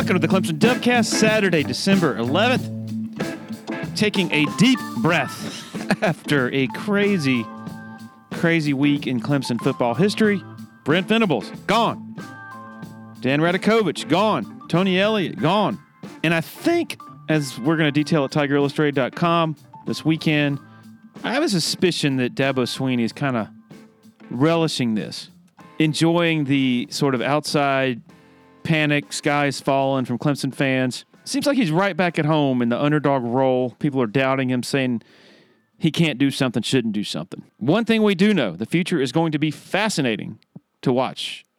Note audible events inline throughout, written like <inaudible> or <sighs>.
Welcome to the Clemson Dubcast, Saturday, December 11th. Taking a deep breath <laughs> after a crazy, crazy week in Clemson football history. Brent Venables, gone. Dan Radakovich, gone. Tony Elliott, gone. And I think, as we're going to detail at TigerIllustrated.com this weekend, I have a suspicion that Dabo Swinney is kind of relishing this, enjoying the sort of outside panic, skies falling from Clemson fans. Seems like he's right back at home in the underdog role. People are doubting him, saying he can't do something, shouldn't do something. One thing we do know the future is going to be fascinating to watch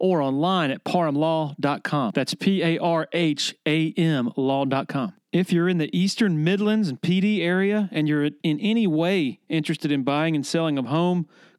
or online at parhamlaw.com. That's P A R H A M law.com. If you're in the Eastern Midlands and Pee Dee area and you're in any way interested in buying and selling a home,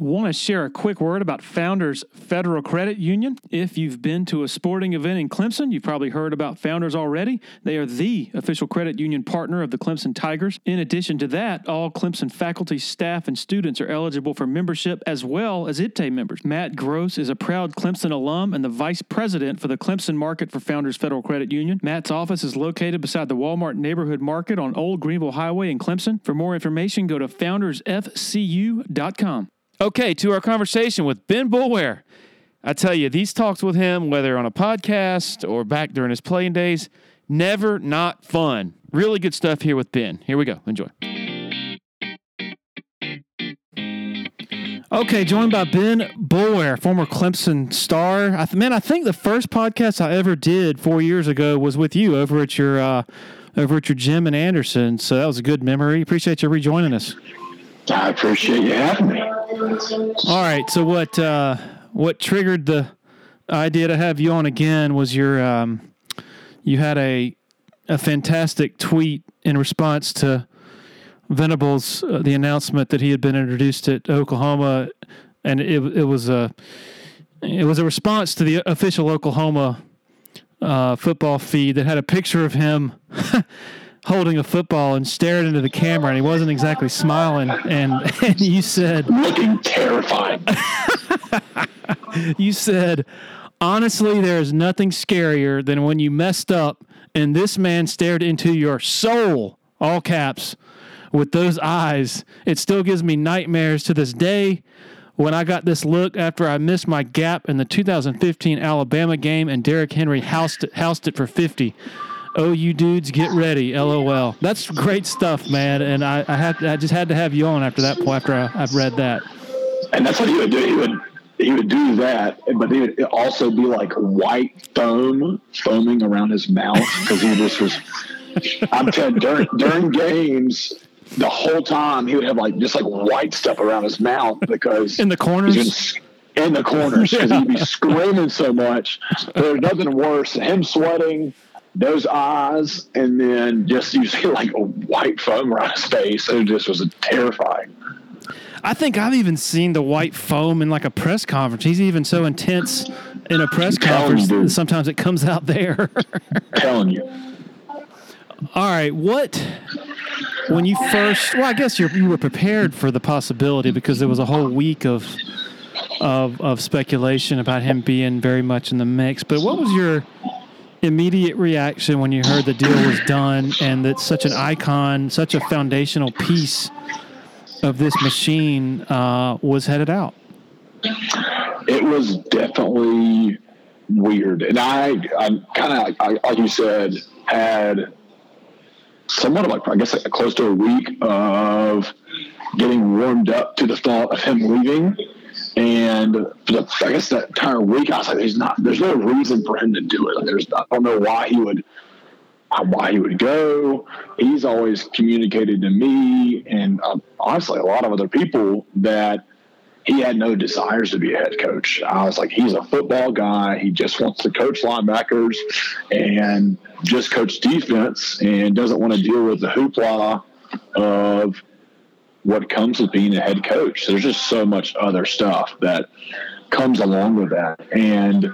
want to share a quick word about Founders Federal Credit Union. If you've been to a sporting event in Clemson, you've probably heard about Founders already. They are the official credit union partner of the Clemson Tigers. In addition to that, all Clemson faculty, staff, and students are eligible for membership as well as IPTAY members. Matt Gross is a proud Clemson alum and the vice president for the Clemson market for Founders Federal Credit Union. Matt's office is located beside the Walmart Neighborhood Market on Old Greenville Highway in Clemson. For more information, go to foundersfcu.com. Okay, to our conversation with Ben Boulware. I tell you, these talks with him, whether on a podcast or back during his playing days, never not fun. Really good stuff here with Ben. Here we go. Enjoy. Okay, joined by Ben Boulware, former Clemson star. I th- man, I think the first podcast I ever did four years ago was with you over at your uh, over at your gym in Anderson. So that was a good memory. Appreciate you rejoining us. I appreciate you having me. All right. So what uh, what triggered the idea to have you on again was your um, you had a a fantastic tweet in response to Venables uh, the announcement that he had been introduced at Oklahoma, and it it was a it was a response to the official Oklahoma uh, football feed that had a picture of him. <laughs> holding a football and stared into the camera and he wasn't exactly smiling and, <laughs> and you said looking terrified <laughs> you said honestly there is nothing scarier than when you messed up and this man stared into your soul all caps with those eyes. It still gives me nightmares to this day. When I got this look after I missed my gap in the 2015 Alabama game and Derrick Henry housed it, housed it for 50 oh, you dudes, get ready. LOL. That's great stuff, man. And I, I had, I just had to have you on after that point. After I, have read that. And that's what he would do. He would, he would do that, but it would also be like white foam foaming around his mouth because he just was. I'm telling during during games, the whole time he would have like just like white stuff around his mouth because in the corners. In the corners because yeah. he'd be <laughs> screaming so much. There's nothing worse. than Him sweating, those eyes, and then just <laughs> you see like a white foam around his face. It just was terrifying. I think I've even seen the white foam in like a press conference. He's even so intense in a press conference. You, sometimes it comes out there. <laughs> telling you. All right, what when you first? Well, I guess you you were prepared for the possibility because there was a whole week of of of speculation about him being very much in the mix. But what was your immediate reaction when you heard the deal was done and that such an icon, such a foundational piece of this machine uh, was headed out? It was definitely weird, and I, I'm kind of like you said, had somewhat of like I guess like close to a week of getting warmed up to the thought of him leaving. And the, I guess that entire week, I was like, "There's not, there's no reason for him to do it. Like, there's, I don't know why he would, why he would go. He's always communicated to me, and uh, honestly, a lot of other people that he had no desires to be a head coach. I was like, he's a football guy. He just wants to coach linebackers and just coach defense, and doesn't want to deal with the hoopla of what comes with being a head coach. There's just so much other stuff that comes along with that. And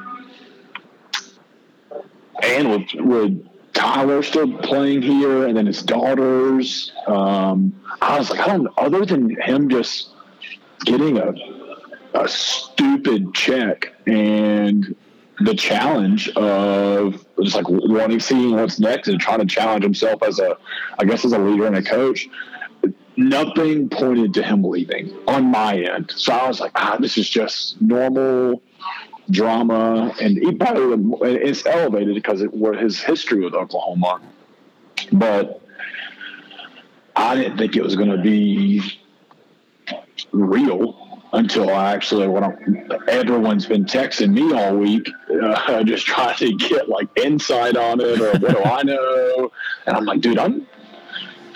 and with with Tyler still playing here and then his daughters, um, I was like, I don't other than him just getting a a stupid check and the challenge of just like wanting seeing what's next and trying to challenge himself as a I guess as a leader and a coach nothing pointed to him leaving on my end. So I was like, ah, this is just normal drama, and he probably it's elevated because it was his history with Oklahoma, but I didn't think it was going to be real until I actually when I'm, everyone's been texting me all week, uh, <laughs> just trying to get like insight on it or what do I know, and I'm like, dude, I'm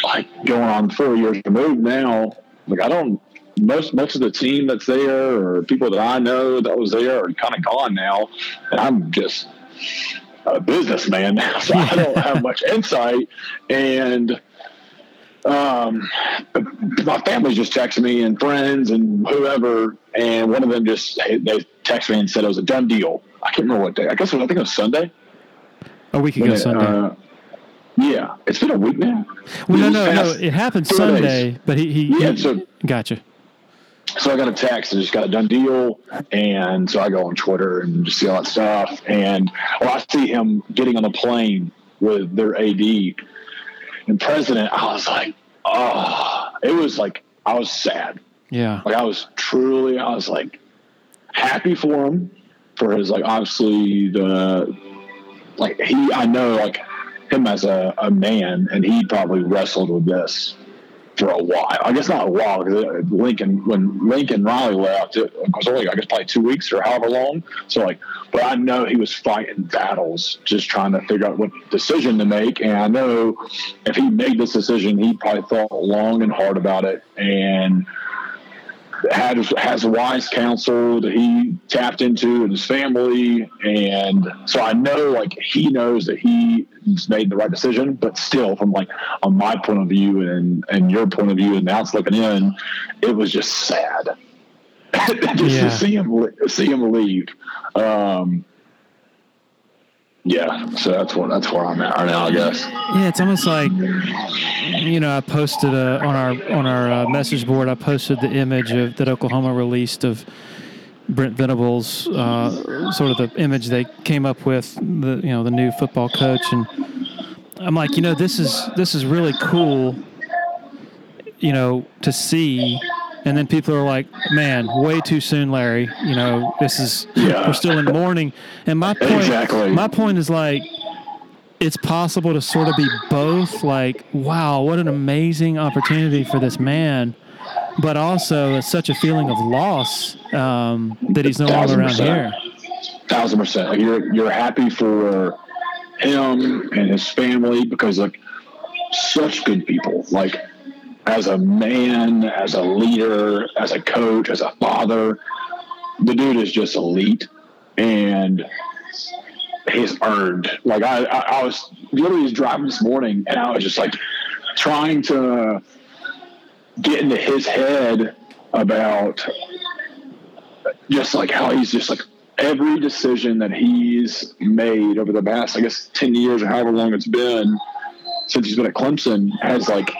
like going on four years removed now. Like I don't most most of the team that's there or people that I know that was there are kind of gone now, and I'm just a businessman now, <laughs> so I don't have much insight. And um, my family's just texting me and friends and whoever, and one of them just they texted me and said it was a done deal. I can't remember what day. I guess it was, I think it was Sunday. A week ago, Sunday. Uh, yeah, it's been a week now. Well, no, no, no. It happened Sunday, days. but he, he yeah. He, so gotcha. So I got a text and just got a done deal, and so I go on Twitter and just see all that stuff, and well, I see him getting on a plane with their AD and president. I was like, oh, it was like I was sad. Yeah, like I was truly, I was like happy for him for his like obviously the like he I know like him as a, a man, and he probably wrestled with this for a while. I guess not a while because uh, Lincoln, when Lincoln Riley left, it was only I guess probably two weeks or however long. So like, but I know he was fighting battles, just trying to figure out what decision to make. And I know if he made this decision, he probably thought long and hard about it and had has wise counsel that he tapped into in his family, and so I know like he knows that he's made the right decision. But still, from like on my point of view and and your point of view, and now it's looking in, it was just sad <laughs> just yeah. to see him see him leave. Um, yeah, so that's where that's where I'm at right now, I guess. Yeah, it's almost like you know, I posted a, on our on our uh, message board. I posted the image of that Oklahoma released of Brent Venables, uh, sort of the image they came up with, the you know the new football coach, and I'm like, you know, this is this is really cool, you know, to see and then people are like, "Man, way too soon, Larry. You know, this is yeah. we're still in the mourning." And my point, exactly. my point is like, it's possible to sort of be both. Like, wow, what an amazing opportunity for this man, but also it's such a feeling of loss um, that he's no longer around here. Thousand percent. Like you're you're happy for him and his family because like such good people. Like as a man, as a leader, as a coach, as a father. The dude is just elite, and he's earned. Like I, I, I was literally just driving this morning, and I was just like trying to get into his head about just like how he's just like every decision that he's made over the past, I guess, 10 years or however long it's been since he's been at Clemson has like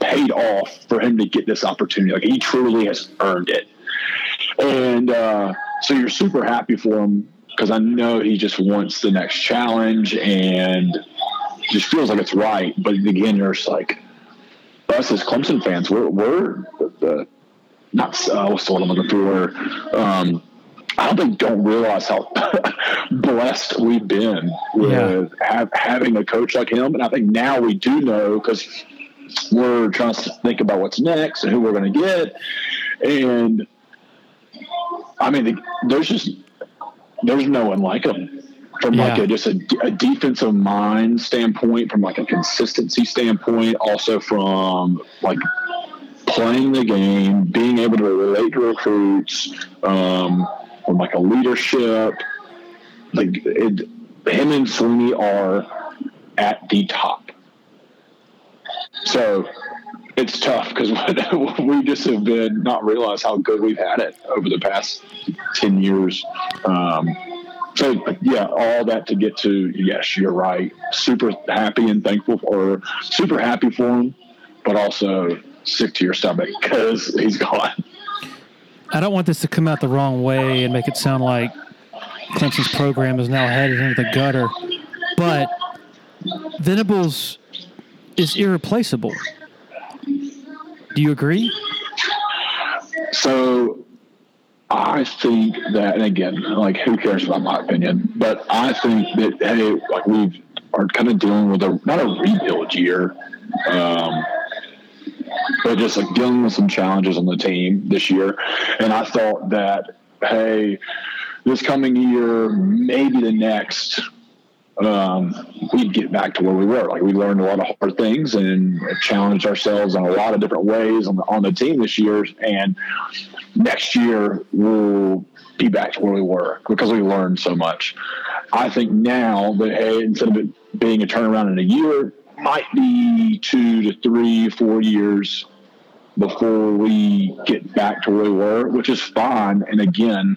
paid off for him to get this opportunity. Like he truly has earned it. And uh, so you're super happy for him because I know he just wants the next challenge and just feels like it's right. But again, you're just like us as Clemson fans, we're we're the, the not uh, what's the word I'm looking for. Um, I don't think don't realize how <laughs> blessed we've been with Yeah. have, having a coach like him. And I think now we do know because we're trying to think about what's next and who we're going to get. And I mean, the, there's just there's no one like him from like a, just a, a defensive mind standpoint, from like a consistency standpoint, also from like playing the game, being able to relate to recruits, um, from like a leadership. Like it, him and Swinney are at the top. So it's tough because <laughs> we just have been not realize how good we've had it over the past 10 years. Um, so yeah, all that to get to, yes, you're right. Super happy and thankful for, super happy for him, but also sick to your stomach because he's gone. I don't want this to come out the wrong way and make it sound like Clemson's program is now headed into the gutter, but Venables is irreplaceable. Do you agree? So I think that, and again, like who cares about my opinion? But I think that hey, like we are kind of dealing with a not a rebuild year, um, but just like dealing with some challenges on the team this year. And I thought that hey, this coming year, maybe the next. Um, we'd get back to where we were. Like we learned a lot of hard things and challenged ourselves in a lot of different ways on the, on the team this year. And next year we'll be back to where we were because we learned so much. I think now that hey, instead of it being a turnaround in a year, might be two to three, four years before we get back to where we were, which is fine. And again,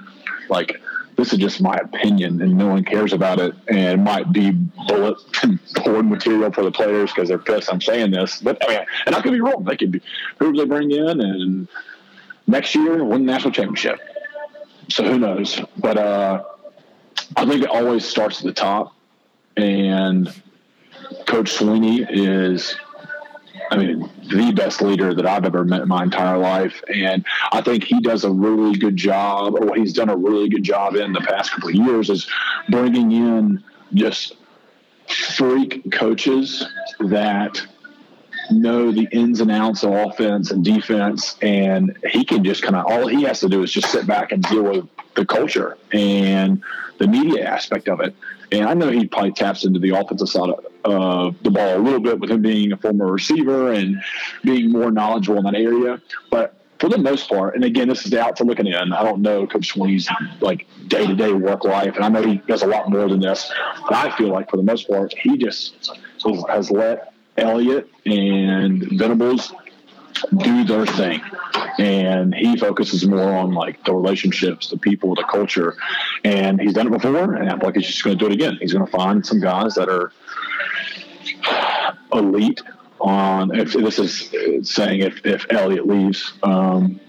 like this is just my opinion, and no one cares about it, and it might be bullet <laughs> board material for the players because they're pissed I'm saying this. But I mean, and I could be wrong. They could be who they bring in, and next year win the national championship. So who knows? But uh, I think it always starts at the top, and Coach Swinney is, I mean, the best leader that I've ever met in my entire life, and I think he does a really good job, or he's done a really good job in the past couple of years is bringing in just freak coaches that know the ins and outs of offense and defense, and he can just kind of all he has to do is just sit back and deal with the culture and the media aspect of it. And I know he probably taps into the offensive side of uh, the ball a little bit with him being a former receiver and being more knowledgeable in that area, but. For the most part, and again, this is the outside looking in. I don't know Coach Swinney's like day to day work life, and I know he does a lot more than this. But I feel like for the most part, he just has let Elliott and Venables do their thing. And he focuses more on like the relationships, the people, the culture. And he's done it before, and I feel like he's just going to do it again. He's going to find some guys that are elite on if this is saying if, if Elliott leaves. Um,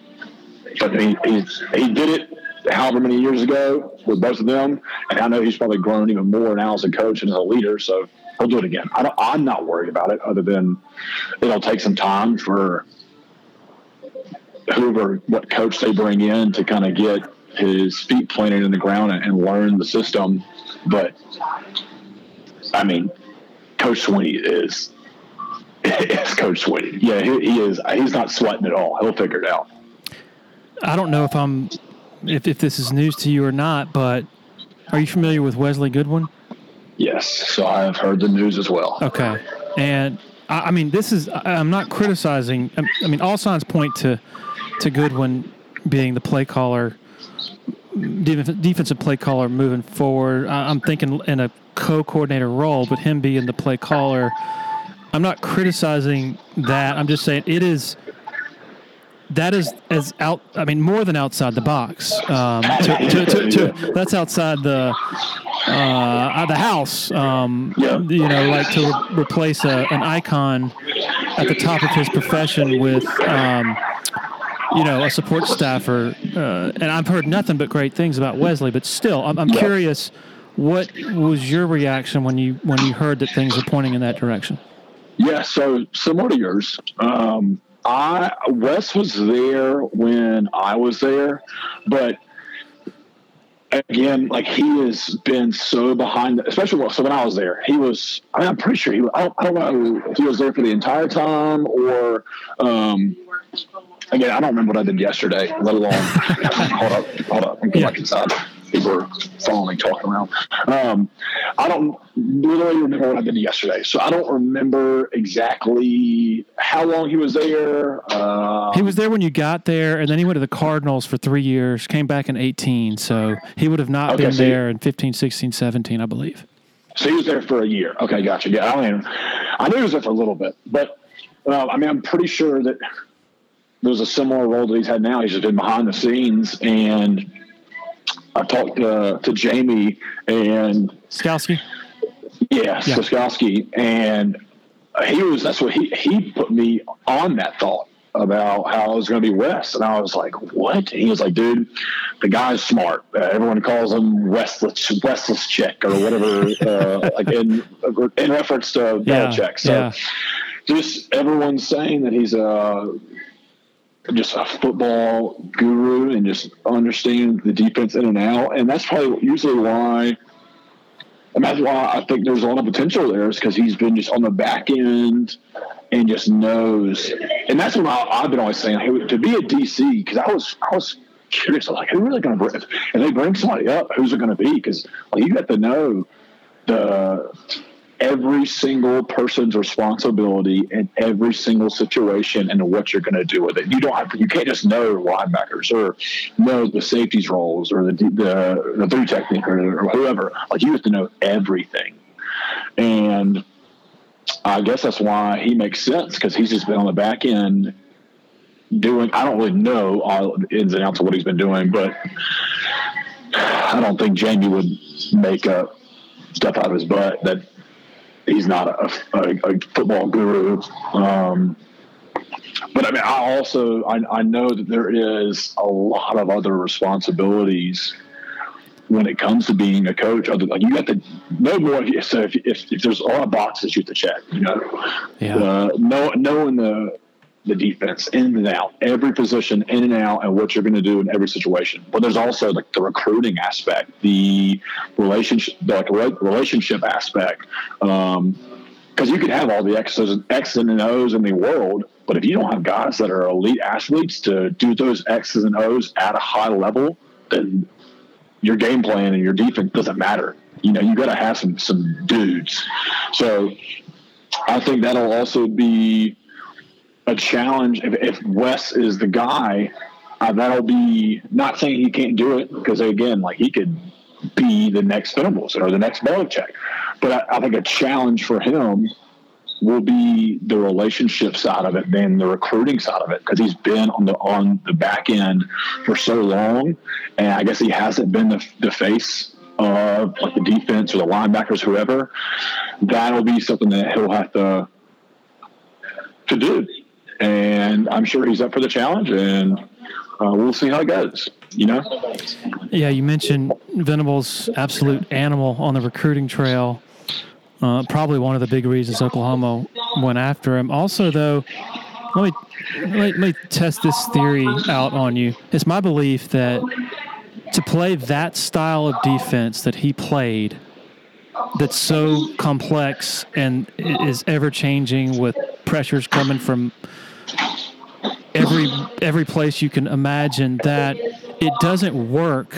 but he, he's, he did it however many years ago with both of them. And I know he's probably grown even more now as a coach and as a leader. So he'll do it again. I don't, I'm not worried about it other than it'll take some time for whoever, what coach they bring in to kind of get his feet planted in the ground and, and learn the system. But I mean, Coach Swinney is, <laughs> is Coach Swinney. Yeah, he, he is. He's not sweating at all. He'll figure it out. I don't know if I'm if, if this is news to you or not, but are you familiar with Wesley Goodwin? Yes. So I have heard the news as well. Okay. And I, I mean, this is, I- I'm not criticizing. I I mean, all signs point to, to Goodwin being the play caller, defensive play caller moving forward. I'm thinking in a co coordinator role, but him being the play caller. I'm not criticizing that. I'm just saying it is. That is as out. I mean, more than outside the box. Um, to, to, to, that's outside the uh, the house. Um. You know, like to re- replace a, an icon at the top of his profession with, um, you know, a support staffer. Uh, and I've heard nothing but great things about Wesley. But still, I'm, I'm Yeah. curious. What was your reaction when you when you heard that things were pointing in that direction? Yeah, so similar to yours. Um, I Wes was there when I was there, but again, like he has been so behind, especially so when I was there, he was. I mean, I'm pretty sure he. Was, I, don't, I don't know if he was there for the entire time or. Um, again, I don't remember what I did yesterday. Let alone <laughs> hold up, hold up, I'm yeah. back inside people are following talking around. Um, I don't literally remember what I did yesterday, so I don't remember exactly how long he was there. Um, he was there when you got there, and then he went to the Cardinals for three years. Came back in eighteen, so he would have not okay, been so there in 15, 16, 17, I believe. So he was there for a year. Okay, gotcha. Yeah, I mean, I knew he was there for a little bit, but uh, I mean, I'm pretty sure that there's a similar role that he's had now. He's just been behind the scenes and I talked to, to Jamie and Skalski. Yeah, yeah. Skalski, and he was. That's what he he put me on that thought about how I was going to be Wes, and I was like, "What?" he was like, "Dude, the guy's smart. Uh, everyone calls him Westless Westless Chick or whatever, uh, <laughs> like in in reference to yeah, Belichick." So, yeah. just everyone's saying that he's a just a football guru and just understand the defense in and out. And that's probably usually why. And that's why I think there's a lot of potential there is because he's been just on the back end and just knows. And that's what I, have been always saying hey, to be a DC because I was I was curious. Like, who's really going to bring? And they bring somebody up, who's it going to be? Because like, you have to know the every single person's responsibility in every single situation and what you're going to do with it. You don't have to, you can't just know linebackers or know the safeties roles or the the, the three technique or, whoever. Like you have to know everything. And I guess that's why he makes sense because he's just been on the back end doing. I don't really know all ins and outs of what he's been doing, but I don't think Jamie would make up stuff out of his butt that he's not a, a, a football guru. Um, but I mean, I also I, I know that there is a lot of other responsibilities when it comes to being a coach. Other like you have to know more. So if, if, if there's a lot of boxes you have to check, you know, yeah. uh, know, knowing the the defense in and out, every position in and out, and what you're going to do in every situation. But there's also like the recruiting aspect, the relationship, like relationship aspect. Um, because you can have all the X's, X's and O's in the world, but if you don't have guys that are elite athletes to do those X's and O's at a high level, then your game plan and your defense doesn't matter. You know, you got to have some some dudes. So I think that'll also be a challenge. If, if Wes is the guy, uh, that'll be not saying he can't do it because again, like he could be the next Venables or the next Belichick. But I, I, think a challenge for him will be the relationship side of it than the recruiting side of it because he's been on the on the back end for so long, and I guess he hasn't been the, the face of like the defense or the linebackers, whoever. That'll be something that he'll have to to do and I'm sure he's up for the challenge, and uh, we'll see how it goes. You know. Yeah, you mentioned Venables' absolute animal on the recruiting trail. Uh, probably one of the big reasons Oklahoma went after him. Also, though, let me let, let me test this theory out on you. It's my belief that to play that style of defense that he played that's so complex and is ever changing with pressures coming from every every place you can imagine that it doesn't work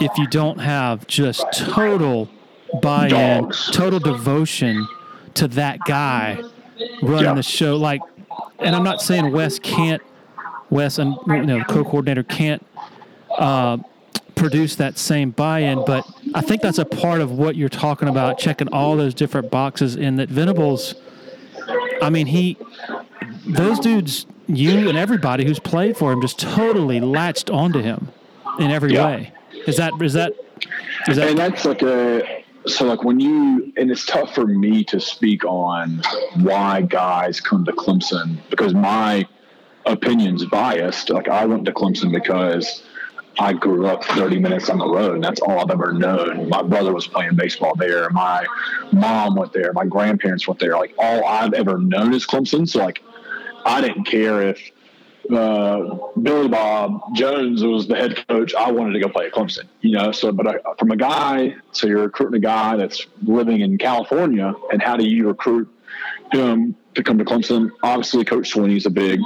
if you don't have just total buy-in, Dogs. total devotion to that guy running yeah. the show. Like, and I'm not saying Wes can't, Wes and you know co-coordinator can't uh, produce that same buy-in, but I think that's a part of what you're talking about, checking all those different boxes. In that Venables, I mean, he those dudes, you and everybody who's played for him, just totally latched onto him in every yeah. way. Is that is that is that? And that's like a so like when you and it's tough for me to speak on why guys come to Clemson because my opinion's biased. Like I went to Clemson because I grew up 30 minutes on the road, and that's all I've ever known. My brother was playing baseball there. My mom went there. My grandparents went there. Like all I've ever known is Clemson. So like I didn't care if uh, Billy Bob Jones was the head coach, I wanted to go play at Clemson. You know, so but I, from a guy, so you're recruiting a guy that's living in California, and how do you recruit him to come to Clemson? Obviously, Coach Swinney's a big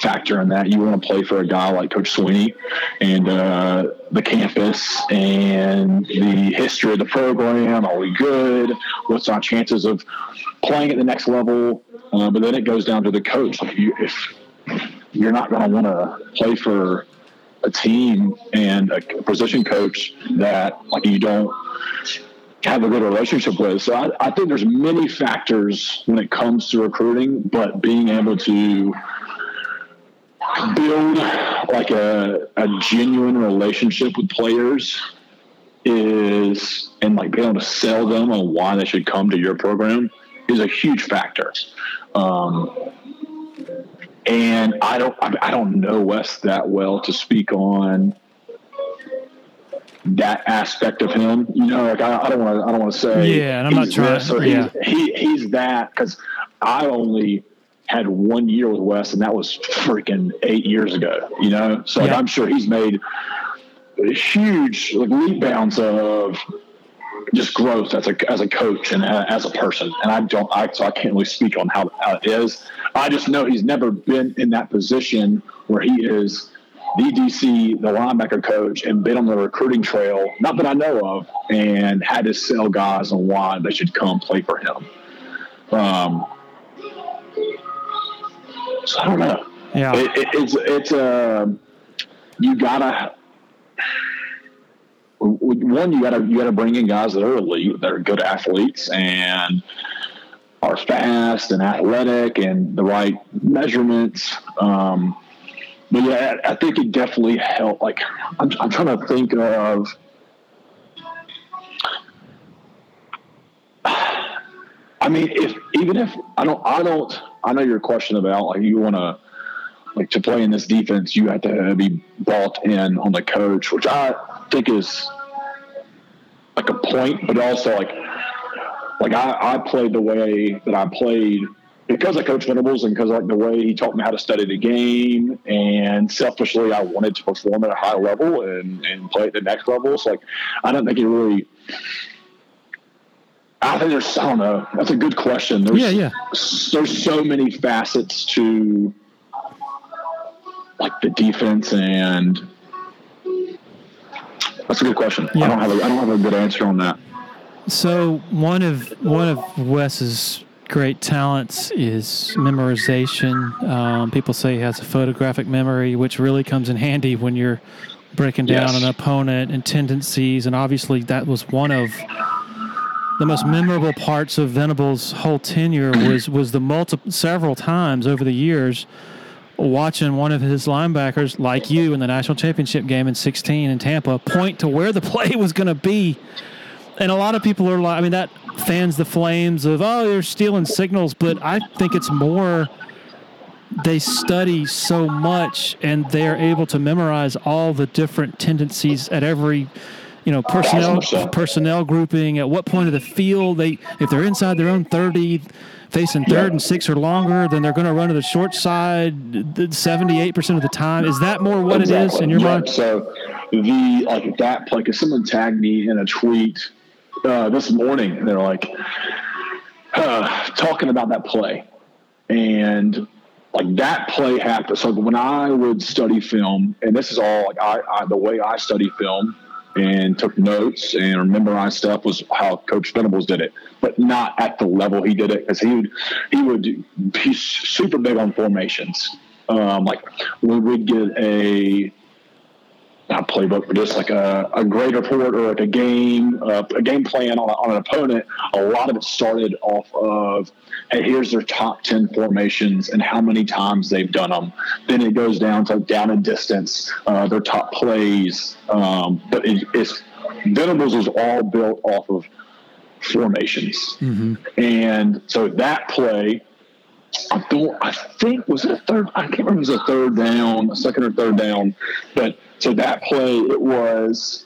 factor in that. You want to play for a guy like Coach Swinney and uh, the campus and the history of the program. Are we good? What's our chances of playing at the next level? Uh, but then it goes down to the coach. If, you, if you're not going to want to play for a team and a position coach that like you don't have a good relationship with. So I, I think there's many factors when it comes to recruiting, but being able to build like a, a genuine relationship with players is and like being able to sell them on why they should come to your program is a huge factor. Um, and I don't I don't know Wes that well to speak on that aspect of him. You know, like I, don't want to I don't want to say yeah, and I'm not trying. So yeah. he he's that because I only had one year with Wes, and that was freaking eight years ago. You know, so like, I'm sure he's made huge like leap bounds of just growth as a as a coach and as a person. And I don't, I so I can't really speak on how, how it is. I just know he's never been in that position where he is the DC, the linebacker coach, and been on the recruiting trail, not that I know of, and had to sell guys on why they should come play for him. Um, I don't know. Yeah, it, it, it's it's uh, you gotta one you gotta you gotta bring in guys that are elite, that are good athletes, and are fast and athletic and the right measurements. Um, but yeah, I think it definitely helped. Like I'm, I'm trying to think of. I mean, if even if I don't, I don't. I know your question about like you want to like to play in this defense, you have to be bought in on the coach, which I think is like a point, but also like like I, I played the way that I played because I coach Venables and because like the way he taught me how to study the game and selfishly I wanted to perform at a high level and, and play at the next level. So like I don't think it really I think there's I don't know. That's a good question. There's, yeah, yeah. There's so many facets to like the defense and that's a good question. Yeah. I don't have a, I don't have a good answer on that. So one of one of Wes's great talents is memorization. Um, people say he has a photographic memory, which really comes in handy when you're breaking down yes. an opponent and tendencies. And obviously, that was one of the most memorable parts of Venables' whole tenure was was the multiple several times over the years watching one of his linebackers, like you in the national championship game in 16 in Tampa, point to where the <laughs> play was going to be. And a lot of people are like, I mean, that fans the flames of, oh, they're stealing signals. But I think it's more they study so much and they're able to memorize all the different tendencies at every you know personnel personnel grouping at what point of the field they if they're inside their own 30 facing third yeah. and six or longer then they're going to run to the short side 78% of the time is that more what exactly. it is in your yeah. mind so the like that play because someone tagged me in a tweet uh, this morning they're like uh, talking about that play and like that play happened so when i would study film and this is all like I, I the way i study film and took notes and memorized stuff was how Coach Venables did it, but not at the level he did it because he would he would he's super big on formations. Um, like we would get a not playbook, but just like a, a grade report or like a game, uh, a game plan on, on, an opponent. A lot of it started off of, hey, here's their top 10 formations and how many times they've done them. Then it goes down to down and distance, uh, their top plays. Um, but it, it's, Venables is all built off of formations. Mm-hmm. And so that play, I don't, I think, was it a third? I can't remember if it was a third down, a second or third down, but so that play, it was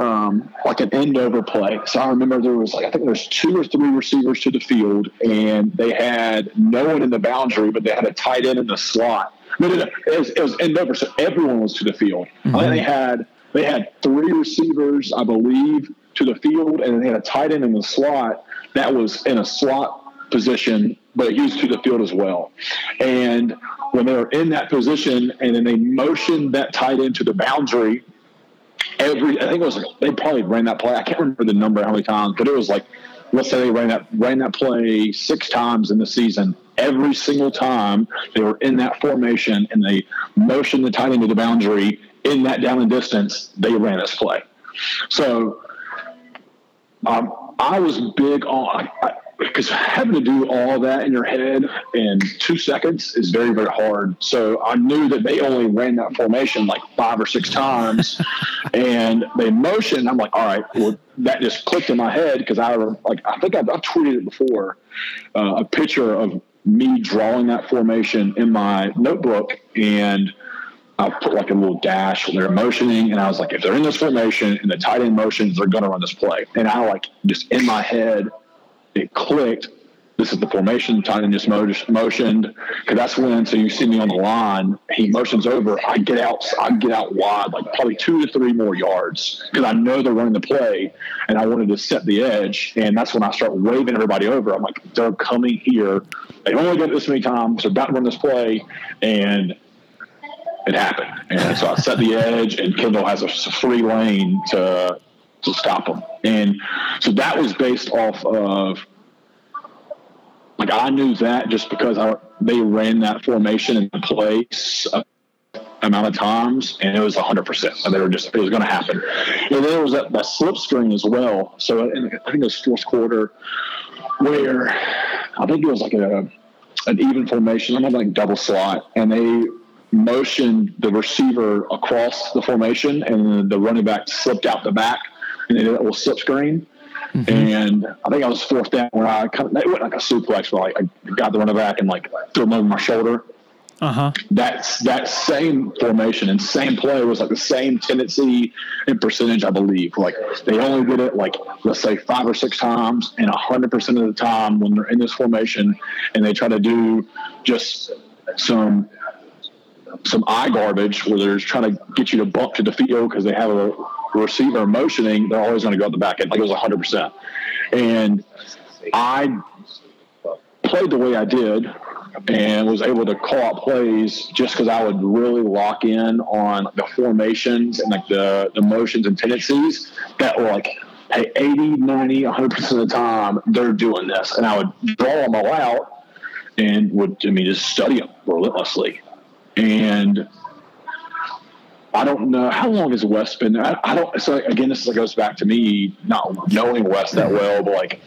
um, like an end over play. So I remember there was like I think there's two or three receivers to the field, and they had no one in the boundary, but they had a tight end in the slot. No, no, no. It was, it was end over, so everyone was to the field. Mm-hmm. Think they had they had three receivers, I believe, to the field, and they had a tight end in the slot that was in a slot position, but he was to the field as well. And when they were in that position, and then they motioned that tight end to the boundary, every I think it was like they probably ran that play. I can't remember the number how many times, but it was like let's say they ran that ran that play six times in the season. Every single time they were in that formation and they motioned the tight end to the boundary in that down and distance, they ran this play. So um, I was big on because having to do all that in your head in two seconds is very very hard. So I knew that they only ran that formation like five or six times, <laughs> and they motioned. I'm like, all right, well that just clicked in my head because I like I think I've, I've tweeted it before, uh, a picture of me drawing that formation in my notebook and I put like a little dash when they're motioning, and I was like, if they're in this formation and the tight end motions, they're going to run this play. And I like just in my head, it clicked. This is the formation. End just motioned because that's when. So you see me on the line. He motions over. I get out. I get out wide, like probably two to three more yards because I know they're running the play, and I wanted to set the edge. And that's when I start waving everybody over. I'm like, they're coming here. They only got this many times. They're about to run this play, and it happened. And so I set the edge, and Kendall has a free lane to to stop them. And so that was based off of like I knew that just because I, they ran that formation in place a amount of times, and it was hundred percent. And they were just it was going to happen. And then there was that, that slip screen as well. So I think it was fourth quarter where I think it was like a an even formation. I'm like double slot, and they motioned the receiver across the formation, and the running back slipped out the back, and a little slip screen. Mm-hmm. And I think I was fourth down when I kind of, it went like a suplex, but like I got the running back and like threw him over my shoulder. Uh-huh. That's that same formation and same play was like the same tendency and percentage, I believe. Like they only did it like let's say five or six times, and hundred percent of the time when they're in this formation and they try to do just some some eye garbage where they're trying to get you to bump to the field because they have a receiver motioning, they're always going to go at the back end. Like it was 100%. And I played the way I did and was able to call out plays just because I would really lock in on the formations and like the, the motions and tendencies that were like, hey, 80, 90, 100% of the time, they're doing this. And I would draw them all out and would, I mean, just study them relentlessly. And I don't know how long has Wes been there. I, I don't. So again, this goes back to me not knowing Wes that well, but like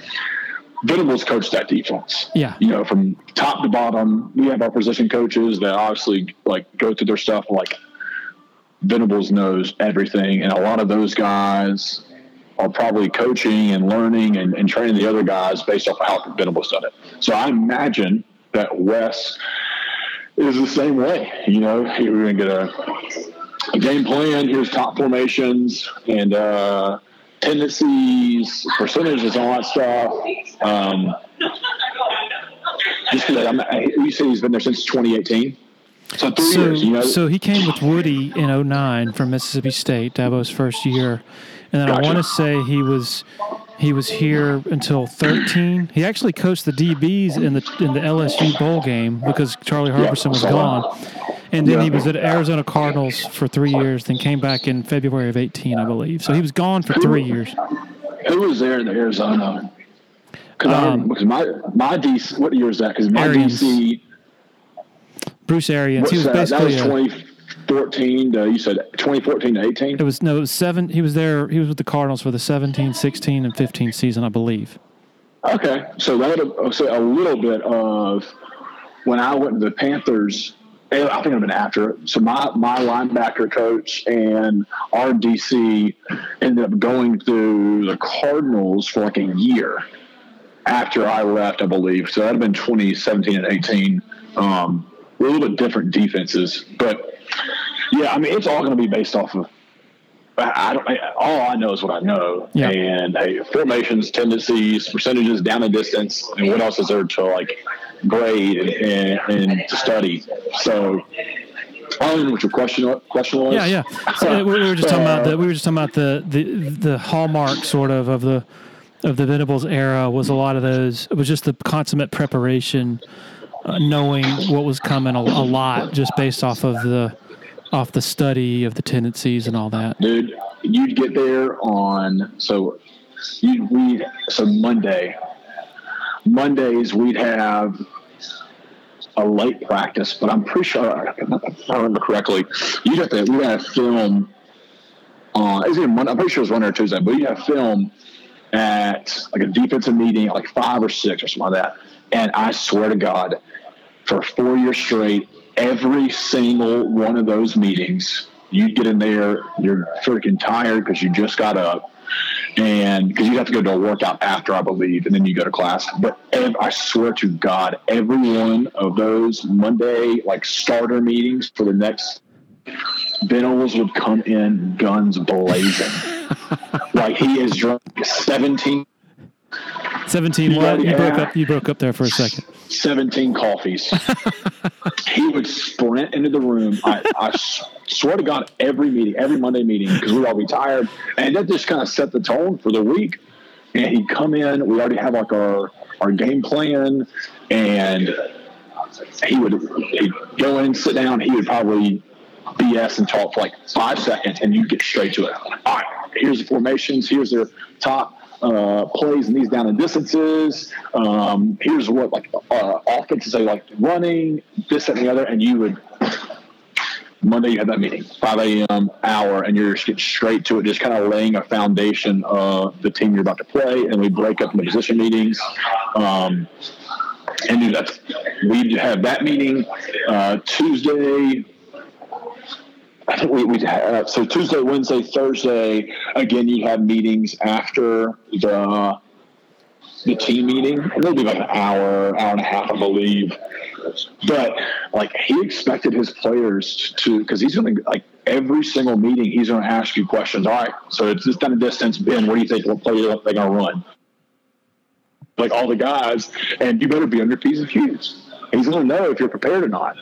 Venables coached that defense. Yeah, you know, from top to bottom. We have our position coaches that obviously like go through their stuff. Like Venables knows everything, and a lot of those guys are probably coaching and learning and, and training the other guys based off of how Venables done it. So I imagine that Wes is the same way. You know, we're going to get a, a, game plan. Here's top formations and uh, tendencies, percentages, all that stuff. Um, just because you say he's been there since 2018. So three so, years, you know. So he came with Woody in 09 from Mississippi State, Dabo's first year. And then gotcha. I want to say he was he was here until 13. He actually coached the DBs in the in the LSU bowl game because Charlie Harbison was gone. And then he was at Arizona Cardinals for three years, then came back in February of 18, I believe. So he was gone for three years. Who was there in the Arizona? Because um, my my DC, what year is that? Because my Arians. DC, Bruce Arians, he was that? basically that was 20, 14 to you said 2014 to 18 it was no it was seven he was there he was with the cardinals for the 17 16 and 15 season i believe okay so that would say a little bit of when i went to the panthers i think i've been after it. so my my linebacker coach and our dc ended up going through the cardinals for like a year after i left i believe so that'd have been 2017 and 18 um, a little bit different defenses but yeah, I mean, it's all going to be based off of I don't. I, all I know is what I know, Yeah. and hey, formations, tendencies, percentages, down the distance, and what else is there to like grade and, and, and to study? So, I don't know what your question question was. Yeah, yeah. So we we were just talking about the we were just talking about the the the hallmark sort of of the of the Venables era was a lot of those. It was just the consummate preparation, uh, knowing what was coming a, a lot, just based off of the off the study of the tendencies and all that. dude. You'd get there on so you we so Monday. Mondays we'd have a late practice, but I'm pretty sure if I remember correctly, you'd have to we had film on. Is it Monday? I'm pretty sure it was Monday or Tuesday, but you have film at like a defensive meeting like five or six or something like that. And I swear to God, for four years straight, every single one of those meetings, you get in there, you're freaking tired because you just got up, and because you have to go to a workout after, I believe, and then you go to class. But ev- I swear to God, every one of those Monday like starter meetings for the next Venables would come in guns blazing. <laughs> like he is drunk 17 Seventeen. You What already you broke up? You broke up there for a second. 17 coffees. <laughs> he would sprint into the room. I, I swear to God, every meeting, every Monday meeting, because we were all retired. And that just kind of set the tone for the week. And he'd come in, we already have like our, our game plan, and he would he'd go in, sit down, he would probably BS and talk for like five seconds, and you get straight to it. All right, here's the formations, here's their top uh, plays and these down and distances. Um, here's what like uh, offenses they like running, this and the other, and you would. Monday, you had that meeting, 5 a.m. hour, and you're just getting straight to it, just kind of laying a foundation of the team you're about to play. And we break up into position meetings. Um, and do that. We have that meeting uh, Tuesday. I think <clears throat> we we have so Tuesday, Wednesday, Thursday. Again, you have meetings after the the team meeting. It'll be like an hour, hour and a half, I believe. But like he expected his players to, because he's going to like every single meeting, he's going to ask you questions. All right, so it's this kind of distance. Ben, what do you think? What play they're going to run? Like all the guys, and you better be under P's and Q's. He's going to know if you're prepared or not.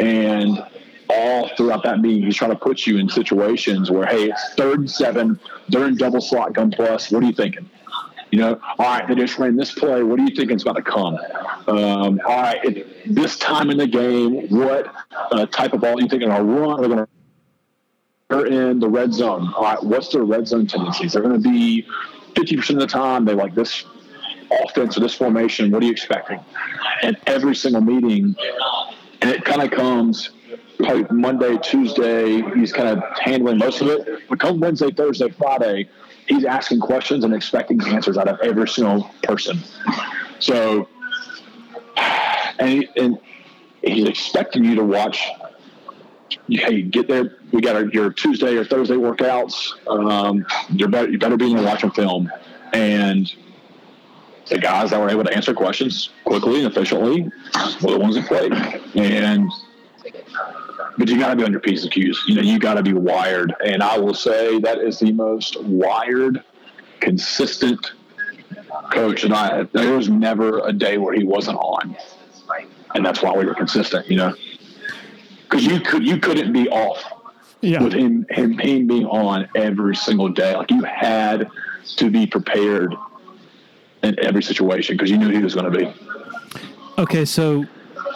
And all throughout that meeting, he's trying to put you in situations where, hey, it's third and seven, they're in double slot gun plus. What are you thinking? You know, all right, they just ran this play. What do you think is about to come? Um, all right, at this time in the game, what uh, type of ball do you thinking are run? They're going to they're in the red zone. All right, what's their red zone tendencies? They're going to be 50% of the time they like this offense or this formation. What are you expecting? And every single meeting, and it kind of comes probably Monday, Tuesday, he's kind of handling most of it. But come Wednesday, Thursday, Friday, he's asking questions and expecting answers out of every single person. So, and, and he's expecting you to watch. Hey, get there. We got our, your Tuesday or Thursday workouts. Um, you're better, you better be in there watching film. And the guys that were able to answer questions quickly and efficiently were the ones that played. And but you got to be on your P's and Q's. You know, you got to be wired. And I will say that is the most wired, consistent coach that I. There was never a day where he wasn't on, and that's why we were consistent. You know, because you could you couldn't be off Yeah. with him him him being on every single day. Like you had to be prepared in every situation because you knew he was going to be. Okay, so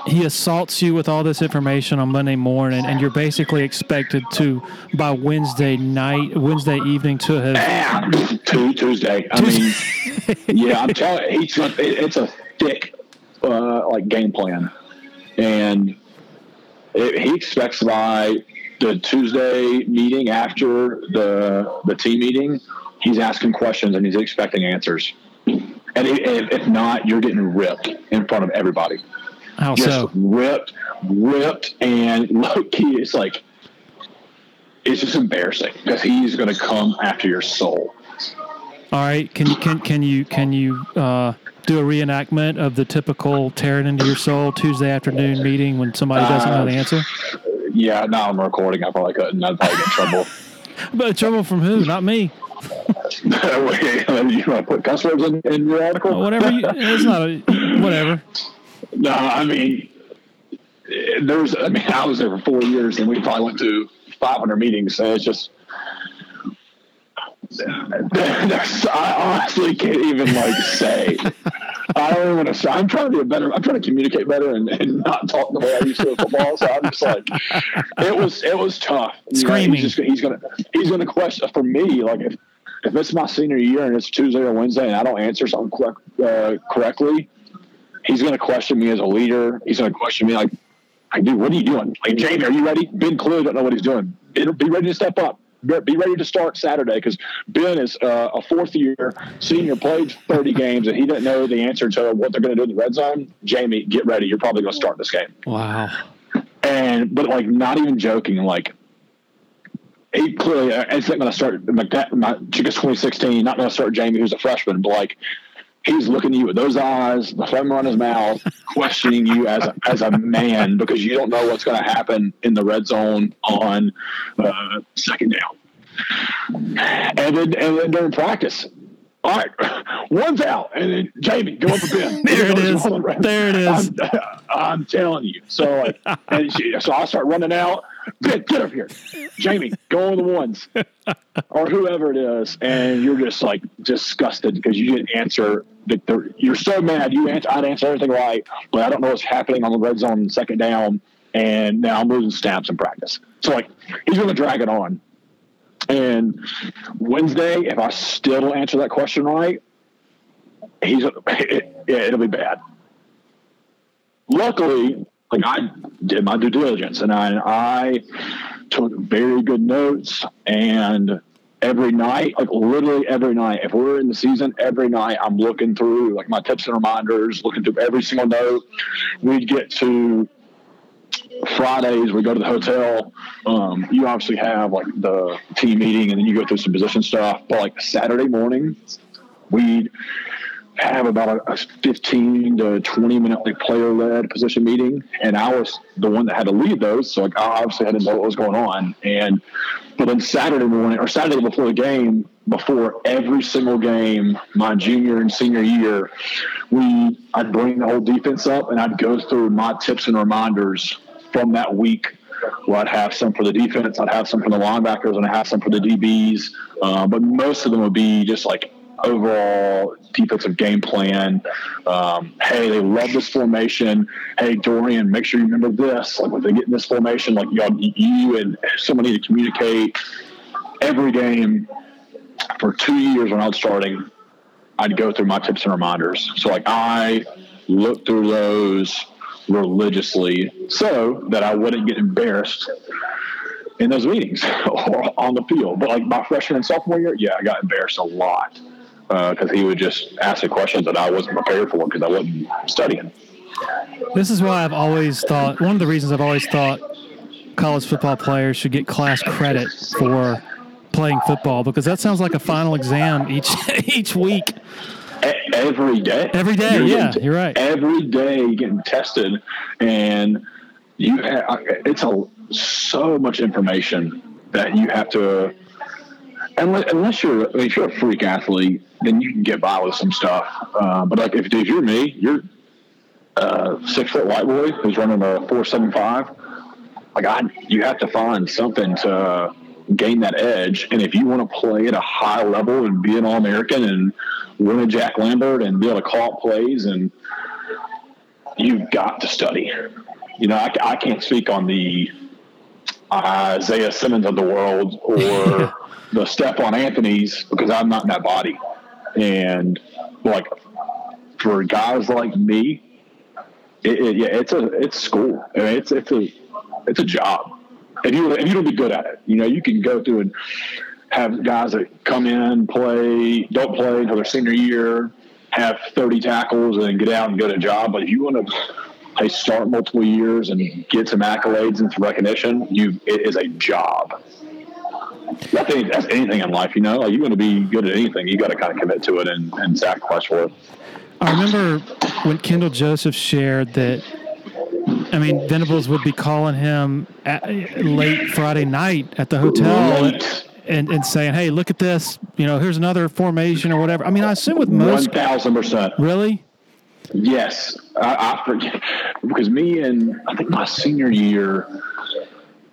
he assaults you with all this information on Monday morning, and you're basically expected to, by Wednesday night, Wednesday evening, to have. Tu- Tuesday. I mean, <laughs> yeah, I'm telling you, he's it, it's a thick uh, like game plan, and it, he expects by the Tuesday meeting after the the team meeting, he's asking questions and he's expecting answers. And if, if not, you're getting ripped in front of everybody. How Just so? ripped, ripped, and <laughs> low key, it's like it's just embarrassing because he's going to come after your soul. All right, can you can can you can you uh, do a reenactment of the typical tearing into your soul Tuesday afternoon meeting when somebody doesn't know the answer? Yeah, now I'm recording. I probably couldn't. I'd probably get in trouble. <laughs> But trouble from who? Not me. <laughs> Wait, you want to put cuss words in, in your article? Uh, Whatever. You, it's not a whatever. No, I mean, there was. I mean, I was there for four years, and we probably went to 500 meetings. So it's just. There's, <laughs> I honestly can't even like say. I don't even want to say. I'm trying to be a better. I'm trying to communicate better and, and not talk the way I used to in football. So I'm just like, it was it was tough. Screaming. he's, just, he's gonna he's gonna question for me. Like if if it's my senior year and it's Tuesday or Wednesday and I don't answer something correct, uh, correctly, he's going to question me as a leader. He's going to question me like, like, dude, what are you doing? Like, Jamie, are you ready? Ben clearly don't know what he's doing. Be ready to step up. Be ready to start Saturday because Ben is uh, a fourth year senior, played 30 games, and he didn't know the answer to what they're going to do in the red zone. Jamie, get ready. You're probably going to start this game Wow. and but like not even joking, like he clearly uh, it's not going to start that. My Chicka's 2016, not going to start Jamie, who's a freshman, but like he's looking at you with those eyes, the phlegm on his mouth, <laughs> questioning you as a, as a man because you don't know what's going to happen in the red zone on uh, second down. And then and then during practice. All right, <laughs> one's out, and then Jamie, go up a. <laughs> There it is. There it is. I'm, I'm telling you. So, like, she, so I start running out. Ben, get up here. Jamie, go on the ones or whoever it is, and you're just like disgusted because you didn't answer. The, you're so mad. You answer, I'd answer everything right, but I don't know what's happening on the red zone second down, and now I'm losing snaps in practice. So like he's going to drag it on. And Wednesday, if I still don't answer that question right, he's it, <laughs> it'll be bad. Luckily, like I did my due diligence and I, I took very good notes and every night, like literally every night, if we're in the season, every night I'm looking through like my tips and reminders, looking through every single note. We'd get to Fridays, we go to the hotel. Um, you obviously have like the team meeting and then you go through some position stuff. But like Saturday morning, we'd have about a, a 15 to 20 minute like player led position meeting. And I was the one that had to lead those. So like I obviously had to know what was going on. And but then Saturday morning or Saturday before the game, before every single game, my junior and senior year, we I'd bring the whole defense up and I'd go through my tips and reminders from that week. Where I'd have some for the defense, I'd have some for the linebackers, and I have some for the DBs. Uh, but most of them would be just like overall defensive game plan. Um, hey, they love this formation. Hey, Dorian, make sure you remember this. Like when they get in this formation, like y'all, you and someone need to communicate every game for two years when I was starting. I'd go through my tips and reminders. So like I looked through those religiously so that I wouldn't get embarrassed in those meetings <laughs> or on the field. But like my freshman and sophomore year, yeah, I got embarrassed a lot Uh, because he would just ask the questions that I wasn't prepared for because I wasn't studying. This is why I've always thought one of the reasons I've always thought college football players should get class credit for playing football because that sounds like a final exam each <laughs> each week. Every day, Every day, You're yeah, getting- you're right. Every day getting tested, and you ha- it's a so much information that you have to. Unless, you're if you're a freak athlete, then you can get by with some stuff. Uh, but like if, if you're me, you're a six foot white boy who's running a four seven five. Like I, you have to find something to gain that edge. And if you want to play at a high level and be an All American and win a Jack Lambert and be able to call plays, and you've got to study. You know, I, I can't speak on the Isaiah Simmons of the world or <laughs> the Stephone Anthony's because I'm not in that body. And like for guys like me, it, it, yeah, it's a it's school. I mean, it's it's a it's a job. If you if you don't be good at it, you know, you can go through and have guys that come in, play, don't play until their senior year, have 30 tackles, and get out and get a job. But if you want to hey, start multiple years and get some accolades and some recognition, you it is a job. That's anything, that's anything in life, you know. Like you want to be good at anything, you got to kind of commit to it and, and sacrifice for it. I remember when Kendall Joseph shared that. I mean, Venables would be calling him at, late Friday night at the hotel, Late. and, and saying, "Hey, look at this. You know, here's another formation or whatever." I mean, I assume with One most, thousand percent. really, Yes, I, I forget because me and I think my senior year.